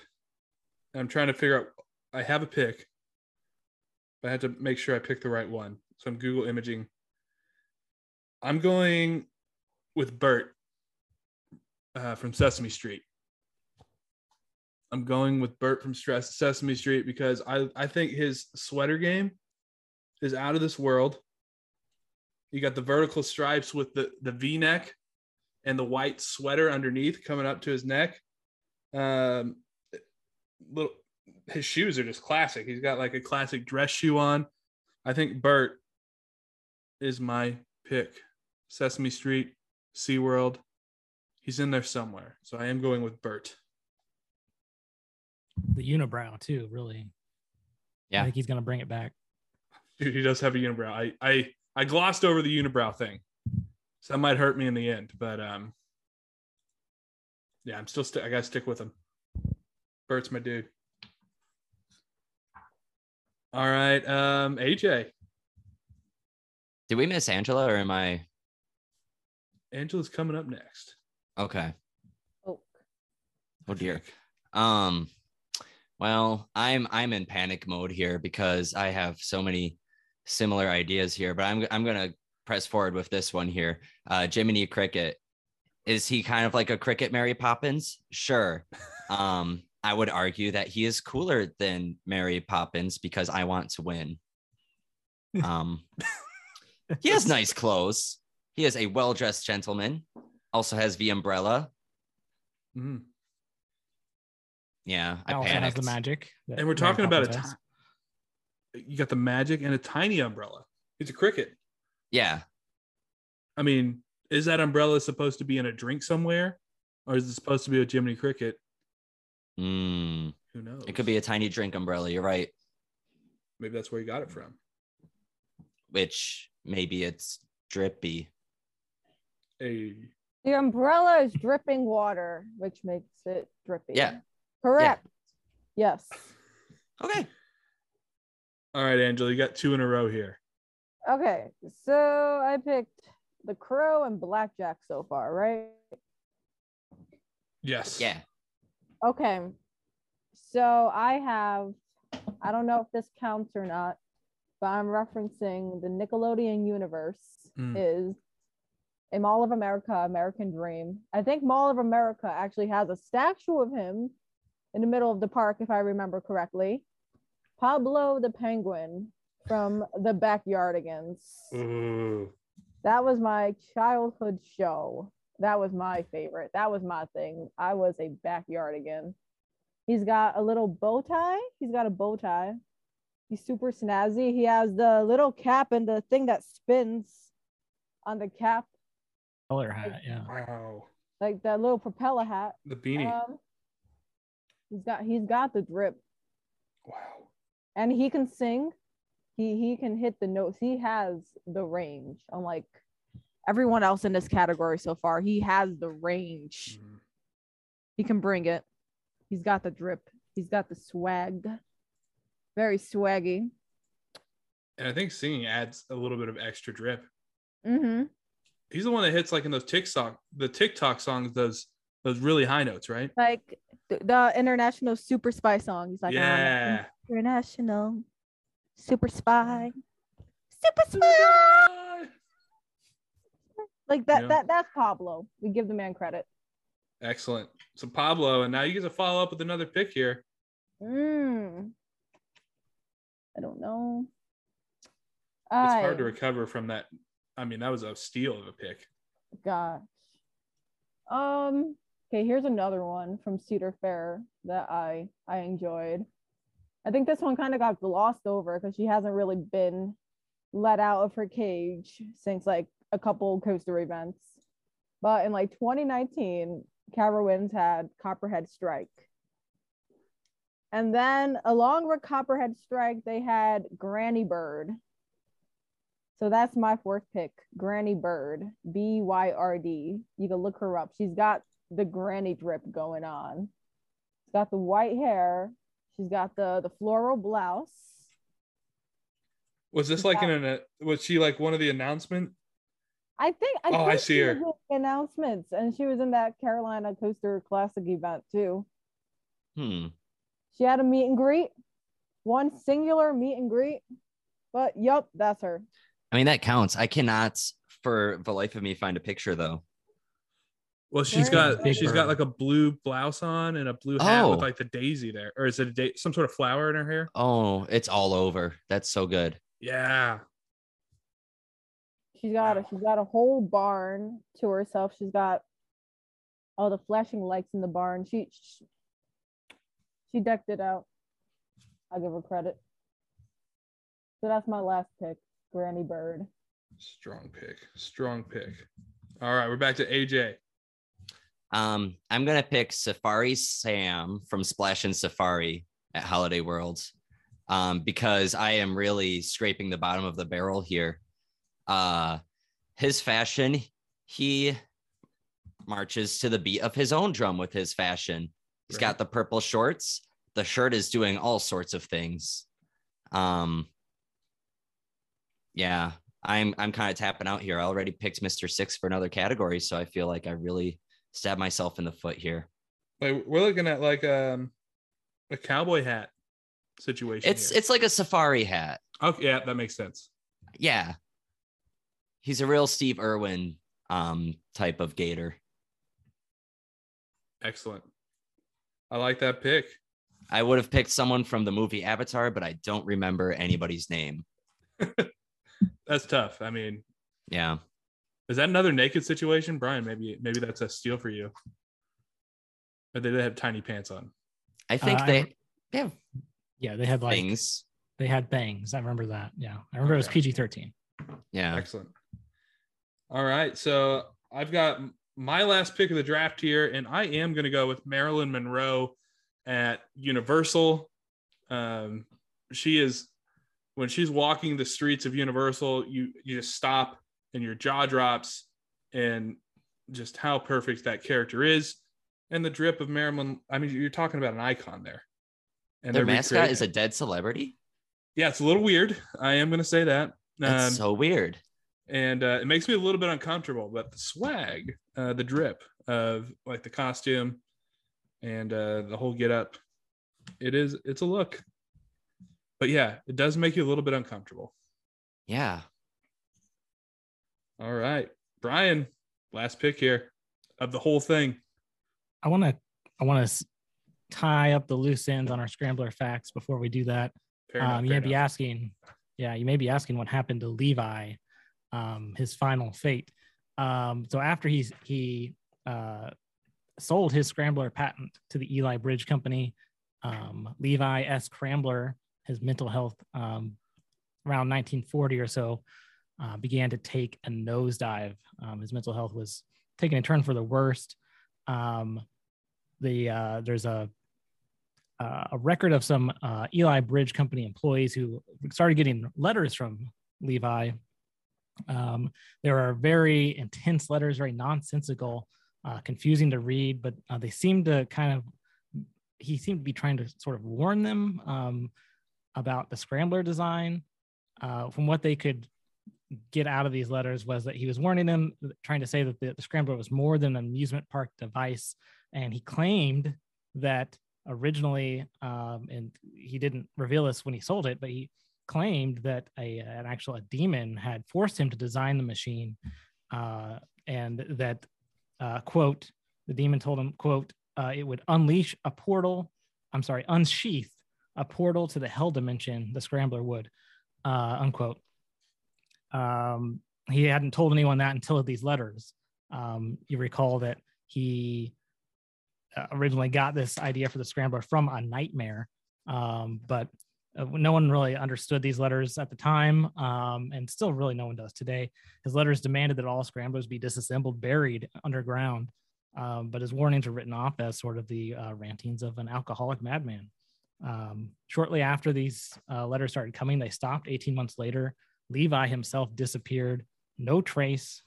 I'm trying to figure out. I have a pick, but I had to make sure I pick the right one. So I'm Google imaging. I'm going with Bert uh, from Sesame Street. I'm going with Bert from Stress Sesame Street because I, I think his sweater game is out of this world. You got the vertical stripes with the, the V neck and the white sweater underneath coming up to his neck. Um, little his shoes are just classic. He's got like a classic dress shoe on. I think Bert is my pick. Sesame Street, SeaWorld. He's in there somewhere. So I am going with Bert. the unibrow too really Yeah. i think he's going to bring it back Dude, he does have a unibrow. I I I glossed over the unibrow thing. So that might hurt me in the end, but um yeah, I'm still st- I gotta stick with him. Bert's my dude. All right. Um AJ. Did we miss Angela or am I Angela's coming up next. okay? oh. Oh dear. Um well, I'm I'm in panic mode here because I have so many similar ideas here, but I'm I'm going to press forward with this one here. Uh Jiminy Cricket. Is he kind of like a cricket Mary Poppins? Sure. Um I would argue that he is cooler than Mary Poppins because I want to win. Um he has nice clothes. He is a well-dressed gentleman. Also has the umbrella. Mhm. Yeah, I also has the magic And we're Mary talking about a Poppins has. you got the magic and a tiny umbrella. It's a cricket. Yeah, I mean, is that umbrella supposed to be in a drink somewhere? Or is it supposed to be a Jiminy Cricket? Mm, Who knows? it could be a tiny drink umbrella. You're right. maybe that's where you got it from. Which maybe it's drippy. Hey. The umbrella is dripping water, which makes it drippy. Yeah. Correct. Yes. Okay. All right, Angela, you got two in a row here. Okay, so I picked the crow and blackjack so far, right? Yes. Yeah. Okay. So I have, I don't know if this counts or not, but I'm referencing the Nickelodeon universe Mm. is in Mall of America, American Dream. I think Mall of America actually has a statue of him in the middle of the park, if I remember correctly. Pablo the Penguin from the Backyardigans. Ooh. That was my childhood show. That was my favorite. That was my thing. I was a Backyardigan. He's got a little bow tie. He's got a bow tie. He's super snazzy. He has the little cap and the thing that spins on the cap, Color hat, yeah. Wow. like that little propeller hat. The beanie. Um, he's got he's got the drip, wow. and he can sing. He he can hit the notes. He has the range. Unlike everyone else in this category so far, he has the range. Mhm. He can bring it. He's got the drip. He's got the swag. Very swaggy. And I think singing adds a little bit of extra drip. Mm-hmm. He's the one that hits like in those TikTok the TikTok songs those those really high notes, right? Like the, the international super spy song. He's like, yeah. international super spy. Super spy. Like that, Yeah. that that's Pablo. We give the man credit. Excellent. So Pablo, and now you get to follow up with another pick here. Mm. I don't know. It's I, hard to recover from that. I mean, that was a steal of a pick. Gosh. Um. Okay, here's another one from Cedar Fair that I I enjoyed. I think this one kind of got glossed over because she hasn't really been let out of her cage since like a couple coaster events. But in like 2019, Carowinds had Copperhead Strike. And then along with Copperhead Strike, they had Granny Byrd. So that's my fourth pick, Granny Byrd, B Y R D. You can look her up. She's got the granny drip going on. She's got the white hair. She's got the the floral blouse. Was this like in an? Was she like one of the announcement? I think. I Oh, think I see she her. was in the announcements, and she was in that Carolina Coaster Classic event too. Hmm. She had a meet and greet, one singular meet and greet. But yep, that's her. I mean, that counts. I cannot, for the life of me, find a picture though. Well, she's Where- got Big she's got like a blue blouse on and a blue hat with Oh. like the daisy there, or is it a da- some sort of flower in her hair? Oh, it's all over. That's so good. Yeah. She's got a she's got a whole barn to herself. She's got all the flashing lights in the barn. She she, she decked it out. I'll give her credit. So that's my last pick, Granny Byrd. Strong pick. Strong pick. All right, we're back to AJ. Um, I'm gonna pick Safari Sam from Splash and Safari at Holiday Worlds, um, because I am really scraping the bottom of the barrel here. Uh, his fashion, he marches to the beat of his own drum with his fashion. He's Right. got the purple shorts. The shirt is doing all sorts of things. Um, yeah, I'm I'm kind of tapping out here. I already picked Mr. Six for another category, so I feel like I really stabbed myself in the foot here. Like we're looking at like um a cowboy hat situation. It's here. it's like a safari hat. okay. Yeah, that makes sense. Yeah. He's a real Steve Irwin um type of gator. Excellent. I like that pick. I would have picked someone from the movie Avatar, but I don't remember anybody's name. That's tough. I mean, Yeah. Is that another naked situation, Brian? Maybe maybe that's a steal for you. Or they did have tiny pants on. I think Uh, they, rem- they have Yeah, they had like things. they had bangs. I remember that. Yeah, I remember it was PG thirteen. Yeah. Excellent. All right. So I've got my last pick of the draft here, and I am going to go with Marilyn Monroe at Universal. Um, she is, when she's walking the streets of Universal, you, you just stop and your jaw drops, and just how perfect that character is. And the drip of Marilyn, I mean, you're talking about an icon there. And Their mascot is a dead celebrity. yeah, it's a little weird. I am going to say that. That's Um, so weird. and uh, it makes me a little bit uncomfortable. But the swag, uh, the drip of like the costume and uh, the whole get up, it is it's a look. But yeah, it does make you a little bit uncomfortable. Yeah. All right, Brian, last pick here of the whole thing. I want to I want to tie up the loose ends on our scrambler facts before we do that. Enough, um, you may be asking, yeah, you may be asking what happened to Levi, um, his final fate. Um, so after he's he uh, sold his scrambler patent to the Eli Bridge Company, um, Levi S. Scrambler, his mental health um, around 1940 or so, uh, began to take a nosedive. Um, his mental health was taking a turn for the worst. Um, the uh, there's a uh, a record of some uh, Eli Bridge Company employees who started getting letters from Levi. Um, there are very intense letters, very nonsensical, uh, confusing to read, but they seem to kind of, he seemed to be trying to sort of warn them um, about the scrambler design. Uh, from what they could get out of these letters was that he was warning them, trying to say that the, the scrambler was more than an amusement park device. And he claimed that originally, um, and he didn't reveal this when he sold it, but he claimed that a an actual a demon had forced him to design the machine, uh, and that uh, quote the demon told him quote uh, it would unleash a portal. I'm sorry, unsheath a portal to the hell dimension. The scrambler would uh, unquote. Um, he hadn't told anyone that until these letters. Um, you recall that he uh, originally got this idea for the scrambler from a nightmare, um, but uh, no one really understood these letters at the time, um, and still really no one does today. His letters demanded that all scramblers be disassembled, buried underground, um, but his warnings were written off as sort of the uh, rantings of an alcoholic madman. Um, shortly after these uh, letters started coming, they stopped. 18 months later, Levi himself disappeared. No trace,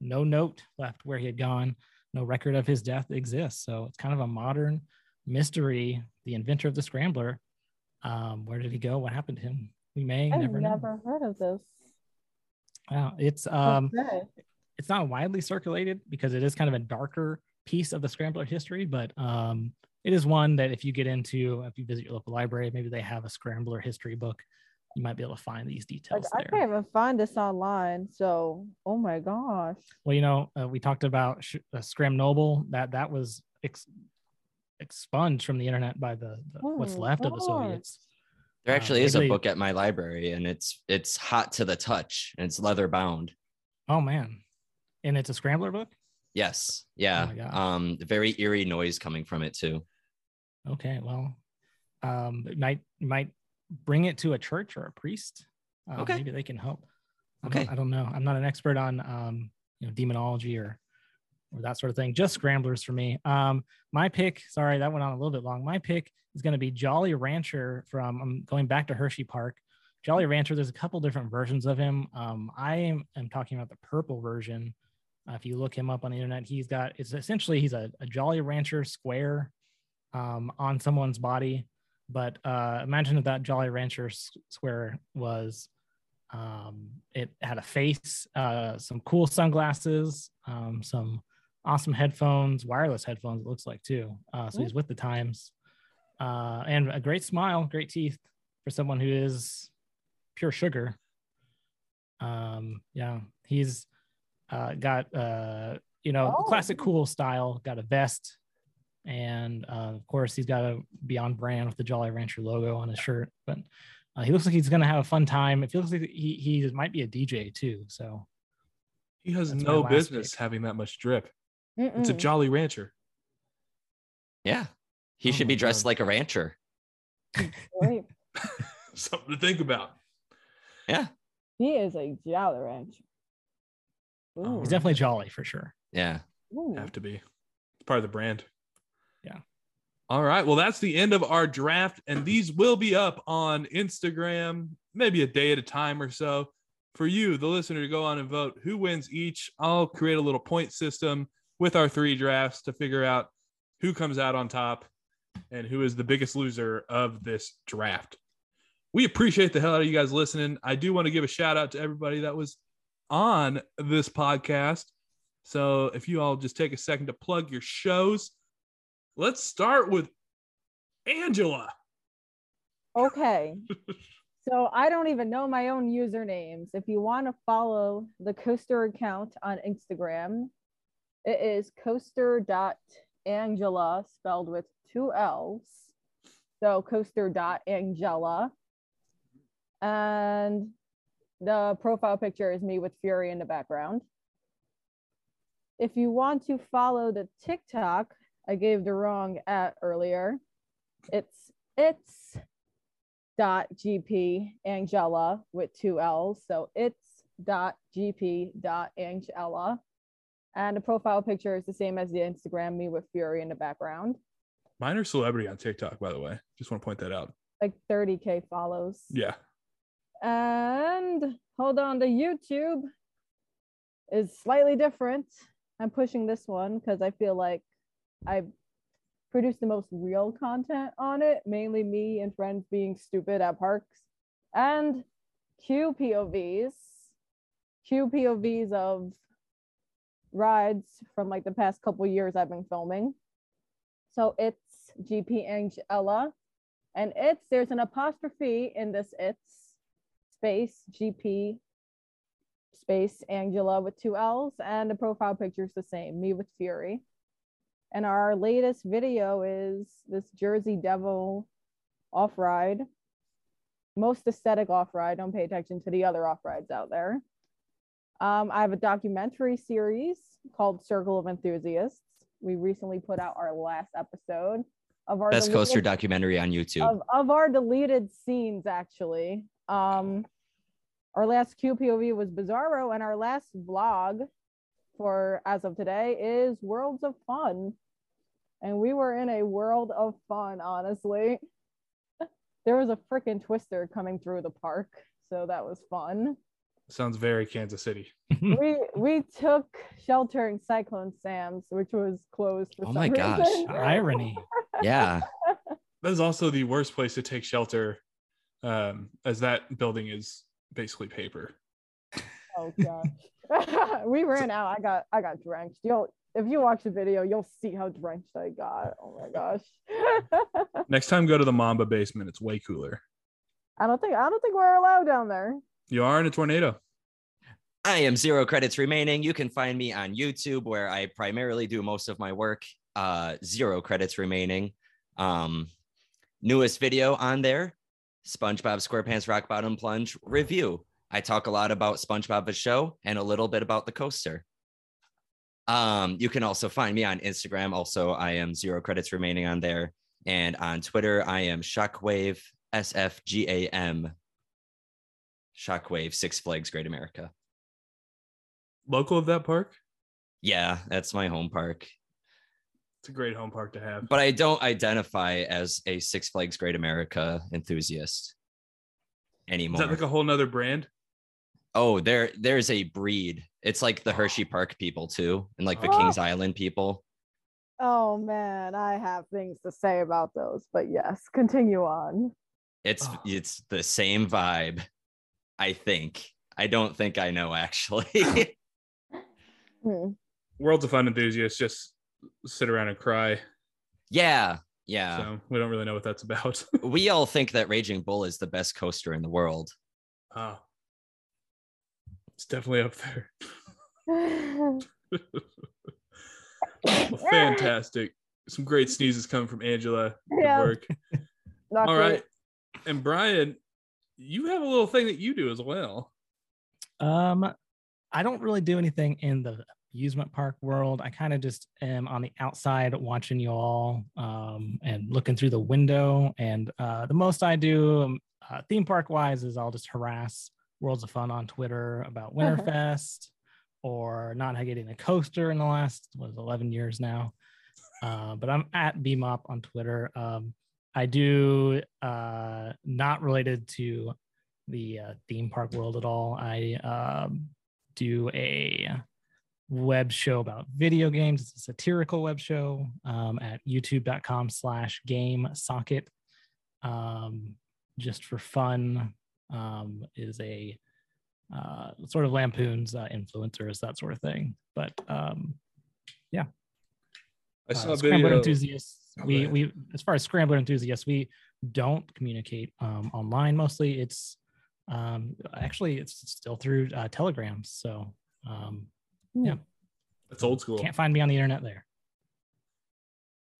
no note left where he had gone. No record of his death exists. So it's kind of a modern mystery. The inventor of the scrambler. Um, where did he go? What happened to him? We may I've never, never, know. heard of this. Wow, it's um, Okay. it's not widely circulated because it is kind of a darker piece of the scrambler history, but um, it is one that if you get into, if you visit your local library, maybe they have a scrambler history book, you might be able to find these Like, details I can't even find this online. So, oh my gosh. Well, you know, uh, we talked about sh- uh, Scram Noble. That that was ex- expunged from the internet by the, the what's Oh, left of the Soviets. There Uh, actually is a book at my library and it's it's hot to the touch and it's leather bound. Oh man, and it's a scrambler book. Yes. Oh Yeah. my gosh. um very eerie noise coming from it too. Okay, well, um, it might might bring it to a church or a priest. Uh, Okay. maybe they can help. I Okay. don't, I don't know. I'm not an expert on um, you know demonology or or that sort of thing. Just scramblers for me. Um, my pick. Sorry, that went on a little bit long. My pick is going to be Jolly Rancher from. I'm going back to Hershey Park. Jolly Rancher. There's a couple different versions of him. Um, I am, am talking about the purple version. Uh, if you look him up on the internet, he's got it's essentially he's a, a Jolly Rancher square um, on someone's body. But uh, imagine if that Jolly Rancher square was um, it had a face, uh, some cool sunglasses, um, some awesome headphones, wireless headphones. It looks like too. Uh, so he's with the times, uh, and a great smile, great teeth for someone who is pure sugar. Um, yeah, he's uh, got uh, you know Oh. classic cool style. Got a vest, and uh, of course he's got a Beyond brand with the Jolly Rancher logo on his shirt. But uh, he looks like he's gonna have a fun time. It feels like he he might be a DJ too. So He has That's no business pick. having that much drip. It's a Jolly Rancher. Yeah. He Oh should be dressed God. like a rancher. Wait, Something to think about. Yeah. he is a Jolly Rancher. Oh, Ooh. he's definitely jolly for sure. Yeah. Ooh. Have to be. It's part of the brand. All right. Well, that's the end of our draft, and these will be up on Instagram, maybe a day at a time or so. For you, the listener, to go on and vote who wins each. I'll create a little point system with our three drafts to figure out who comes out on top and who is the biggest loser of this draft. we appreciate the hell out of you guys listening. I do want to give a shout out to everybody that was on this podcast. So if you all just take a second to plug your shows, let's start with Angela. Okay. so I don't even know my own usernames. If you want to follow the coaster account on Instagram, it is coaster.angela spelled with two L's. So coaster.angela. And the profile picture is me with Fury in the background. If you want to follow the TikTok, I gave the wrong at earlier. It's it's dot gp angela with two l's so it's dot gp dot angela and the profile picture is the same as the instagram me with fury in the background Minor celebrity on TikTok, by the way. Just want to point that out. like 30k follows Yeah. and hold on the youtube is slightly different i'm pushing this one because i feel like i produce the most real content on it mainly me and friends being stupid at parks. And qpovs qpovs of rides from like the past couple years i've been filming. So it's gp angela and it's there's an apostrophe in this it's space gp space angela with two l's and the profile picture is the same me with fury and our latest video is this jersey devil off ride most aesthetic off ride don't pay attention to the other off rides out there. Um, i have a documentary series called circle of enthusiasts. We recently put out our last episode of our Best deleted- coaster documentary on YouTube. of, of our deleted scenes actually. Um our last qpov was bizarro and our last vlog for as of today is worlds of fun and we were in a world of fun honestly there was a freaking twister coming through the park so that was fun Sounds very Kansas City. we we took shelter in cyclone sam's which was closed for Oh some my gosh. reason. Irony. yeah. That is also the worst place to take shelter, um, as that building is basically paper. Oh gosh. we ran out. I got I got drenched. You'll if you watch the video, you'll see how drenched I got. Oh my gosh. Next time, go to the Mamba basement. It's way cooler. I don't think I don't think we're allowed down there. You are in a tornado. I am zero credits remaining. You can find me on YouTube where I primarily do most of my work. Uh, zero credits remaining. Um, newest video on there, SpongeBob SquarePants Rock Bottom Plunge review. I talk a lot about SpongeBob the show and a little bit about the coaster. Um, you can also find me on Instagram. Also, I am zero credits remaining on there, and on Twitter, I am Shockwave SFGAM. Shockwave Six Flags Great America. Local of that park. Yeah, that's my home park. It's a great home park to have. But I don't identify as a Six Flags Great America enthusiast anymore. Is that like a whole nother brand? Oh, there there's a breed. It's like the Hershey Park people too, and like the Oh. Kings Island people. Oh man, I have things to say about those, but yes, continue on. It's Oh. it's the same vibe, I think. I don't think I know actually. Hmm. Worlds of Fun enthusiasts just sit around and cry. yeah, yeah. So we don't really know what that's about. We all think that Raging Bull is the best coaster in the world. oh. It's definitely up there. Well, fantastic. Some great sneezes coming from Angela. Good Yeah. work. Not All great. right. And Brian, you have a little thing that you do as well. Um, I don't really do anything in the amusement park world. I kind of just am on the outside watching you all um, and looking through the window. And uh, the most I do um, uh, theme park wise is I'll just harass Worlds of Fun on Twitter about Winterfest or not getting a coaster in the last what, 11 years now. Uh, but I'm at BMOP on Twitter. Um, I do uh, not related to the uh, theme park world at all. I um, do a web show about video games. It's a satirical web show um, at youtube.com slash game socket. Um, just for fun um, is a uh, sort of lampoons uh, influencers that sort of thing. But um, yeah, I uh, saw a scrambler video. enthusiasts Oh, we we as far as scrambler enthusiasts we don't communicate um, online mostly it's um, actually it's still through uh, telegrams so um, yeah, It's old school. can't find me on the internet there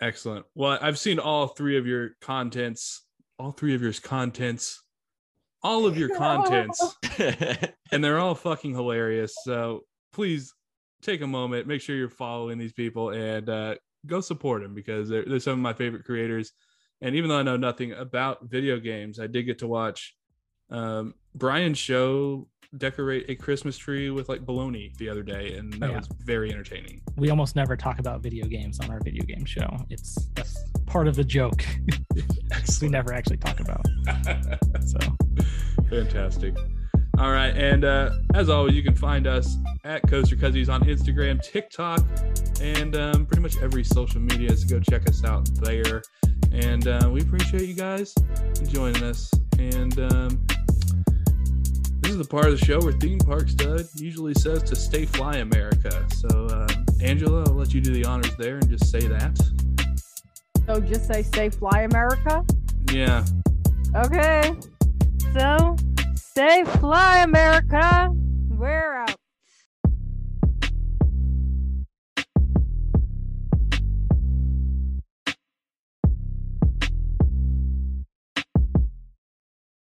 Excellent. Well, I've seen all three of your contents, all three of your contents, all of your contents, and they're all fucking hilarious. So please take a moment, make sure you're following these people, and uh, go support them because they're, they're some of my favorite creators. And even though I know nothing about video games, I did get to watch um, Brian's show decorate a Christmas tree with like baloney the other day, and that Yeah. was very entertaining. we almost never talk about video games on our video game show it's that's part of the joke we never actually talk about so Fantastic. All right. And uh, as always, you can find us at Coaster Cuzzies on Instagram, TikTok, and um, pretty much every social media. So go check us out there. And uh, we appreciate you guys joining us. And um, this is the part of the show where Theme Park Stud usually says to stay fly, America. So, um, Angela, I'll let you do the honors there and just say that. So just say stay fly America. Yeah. Okay. So stay fly America.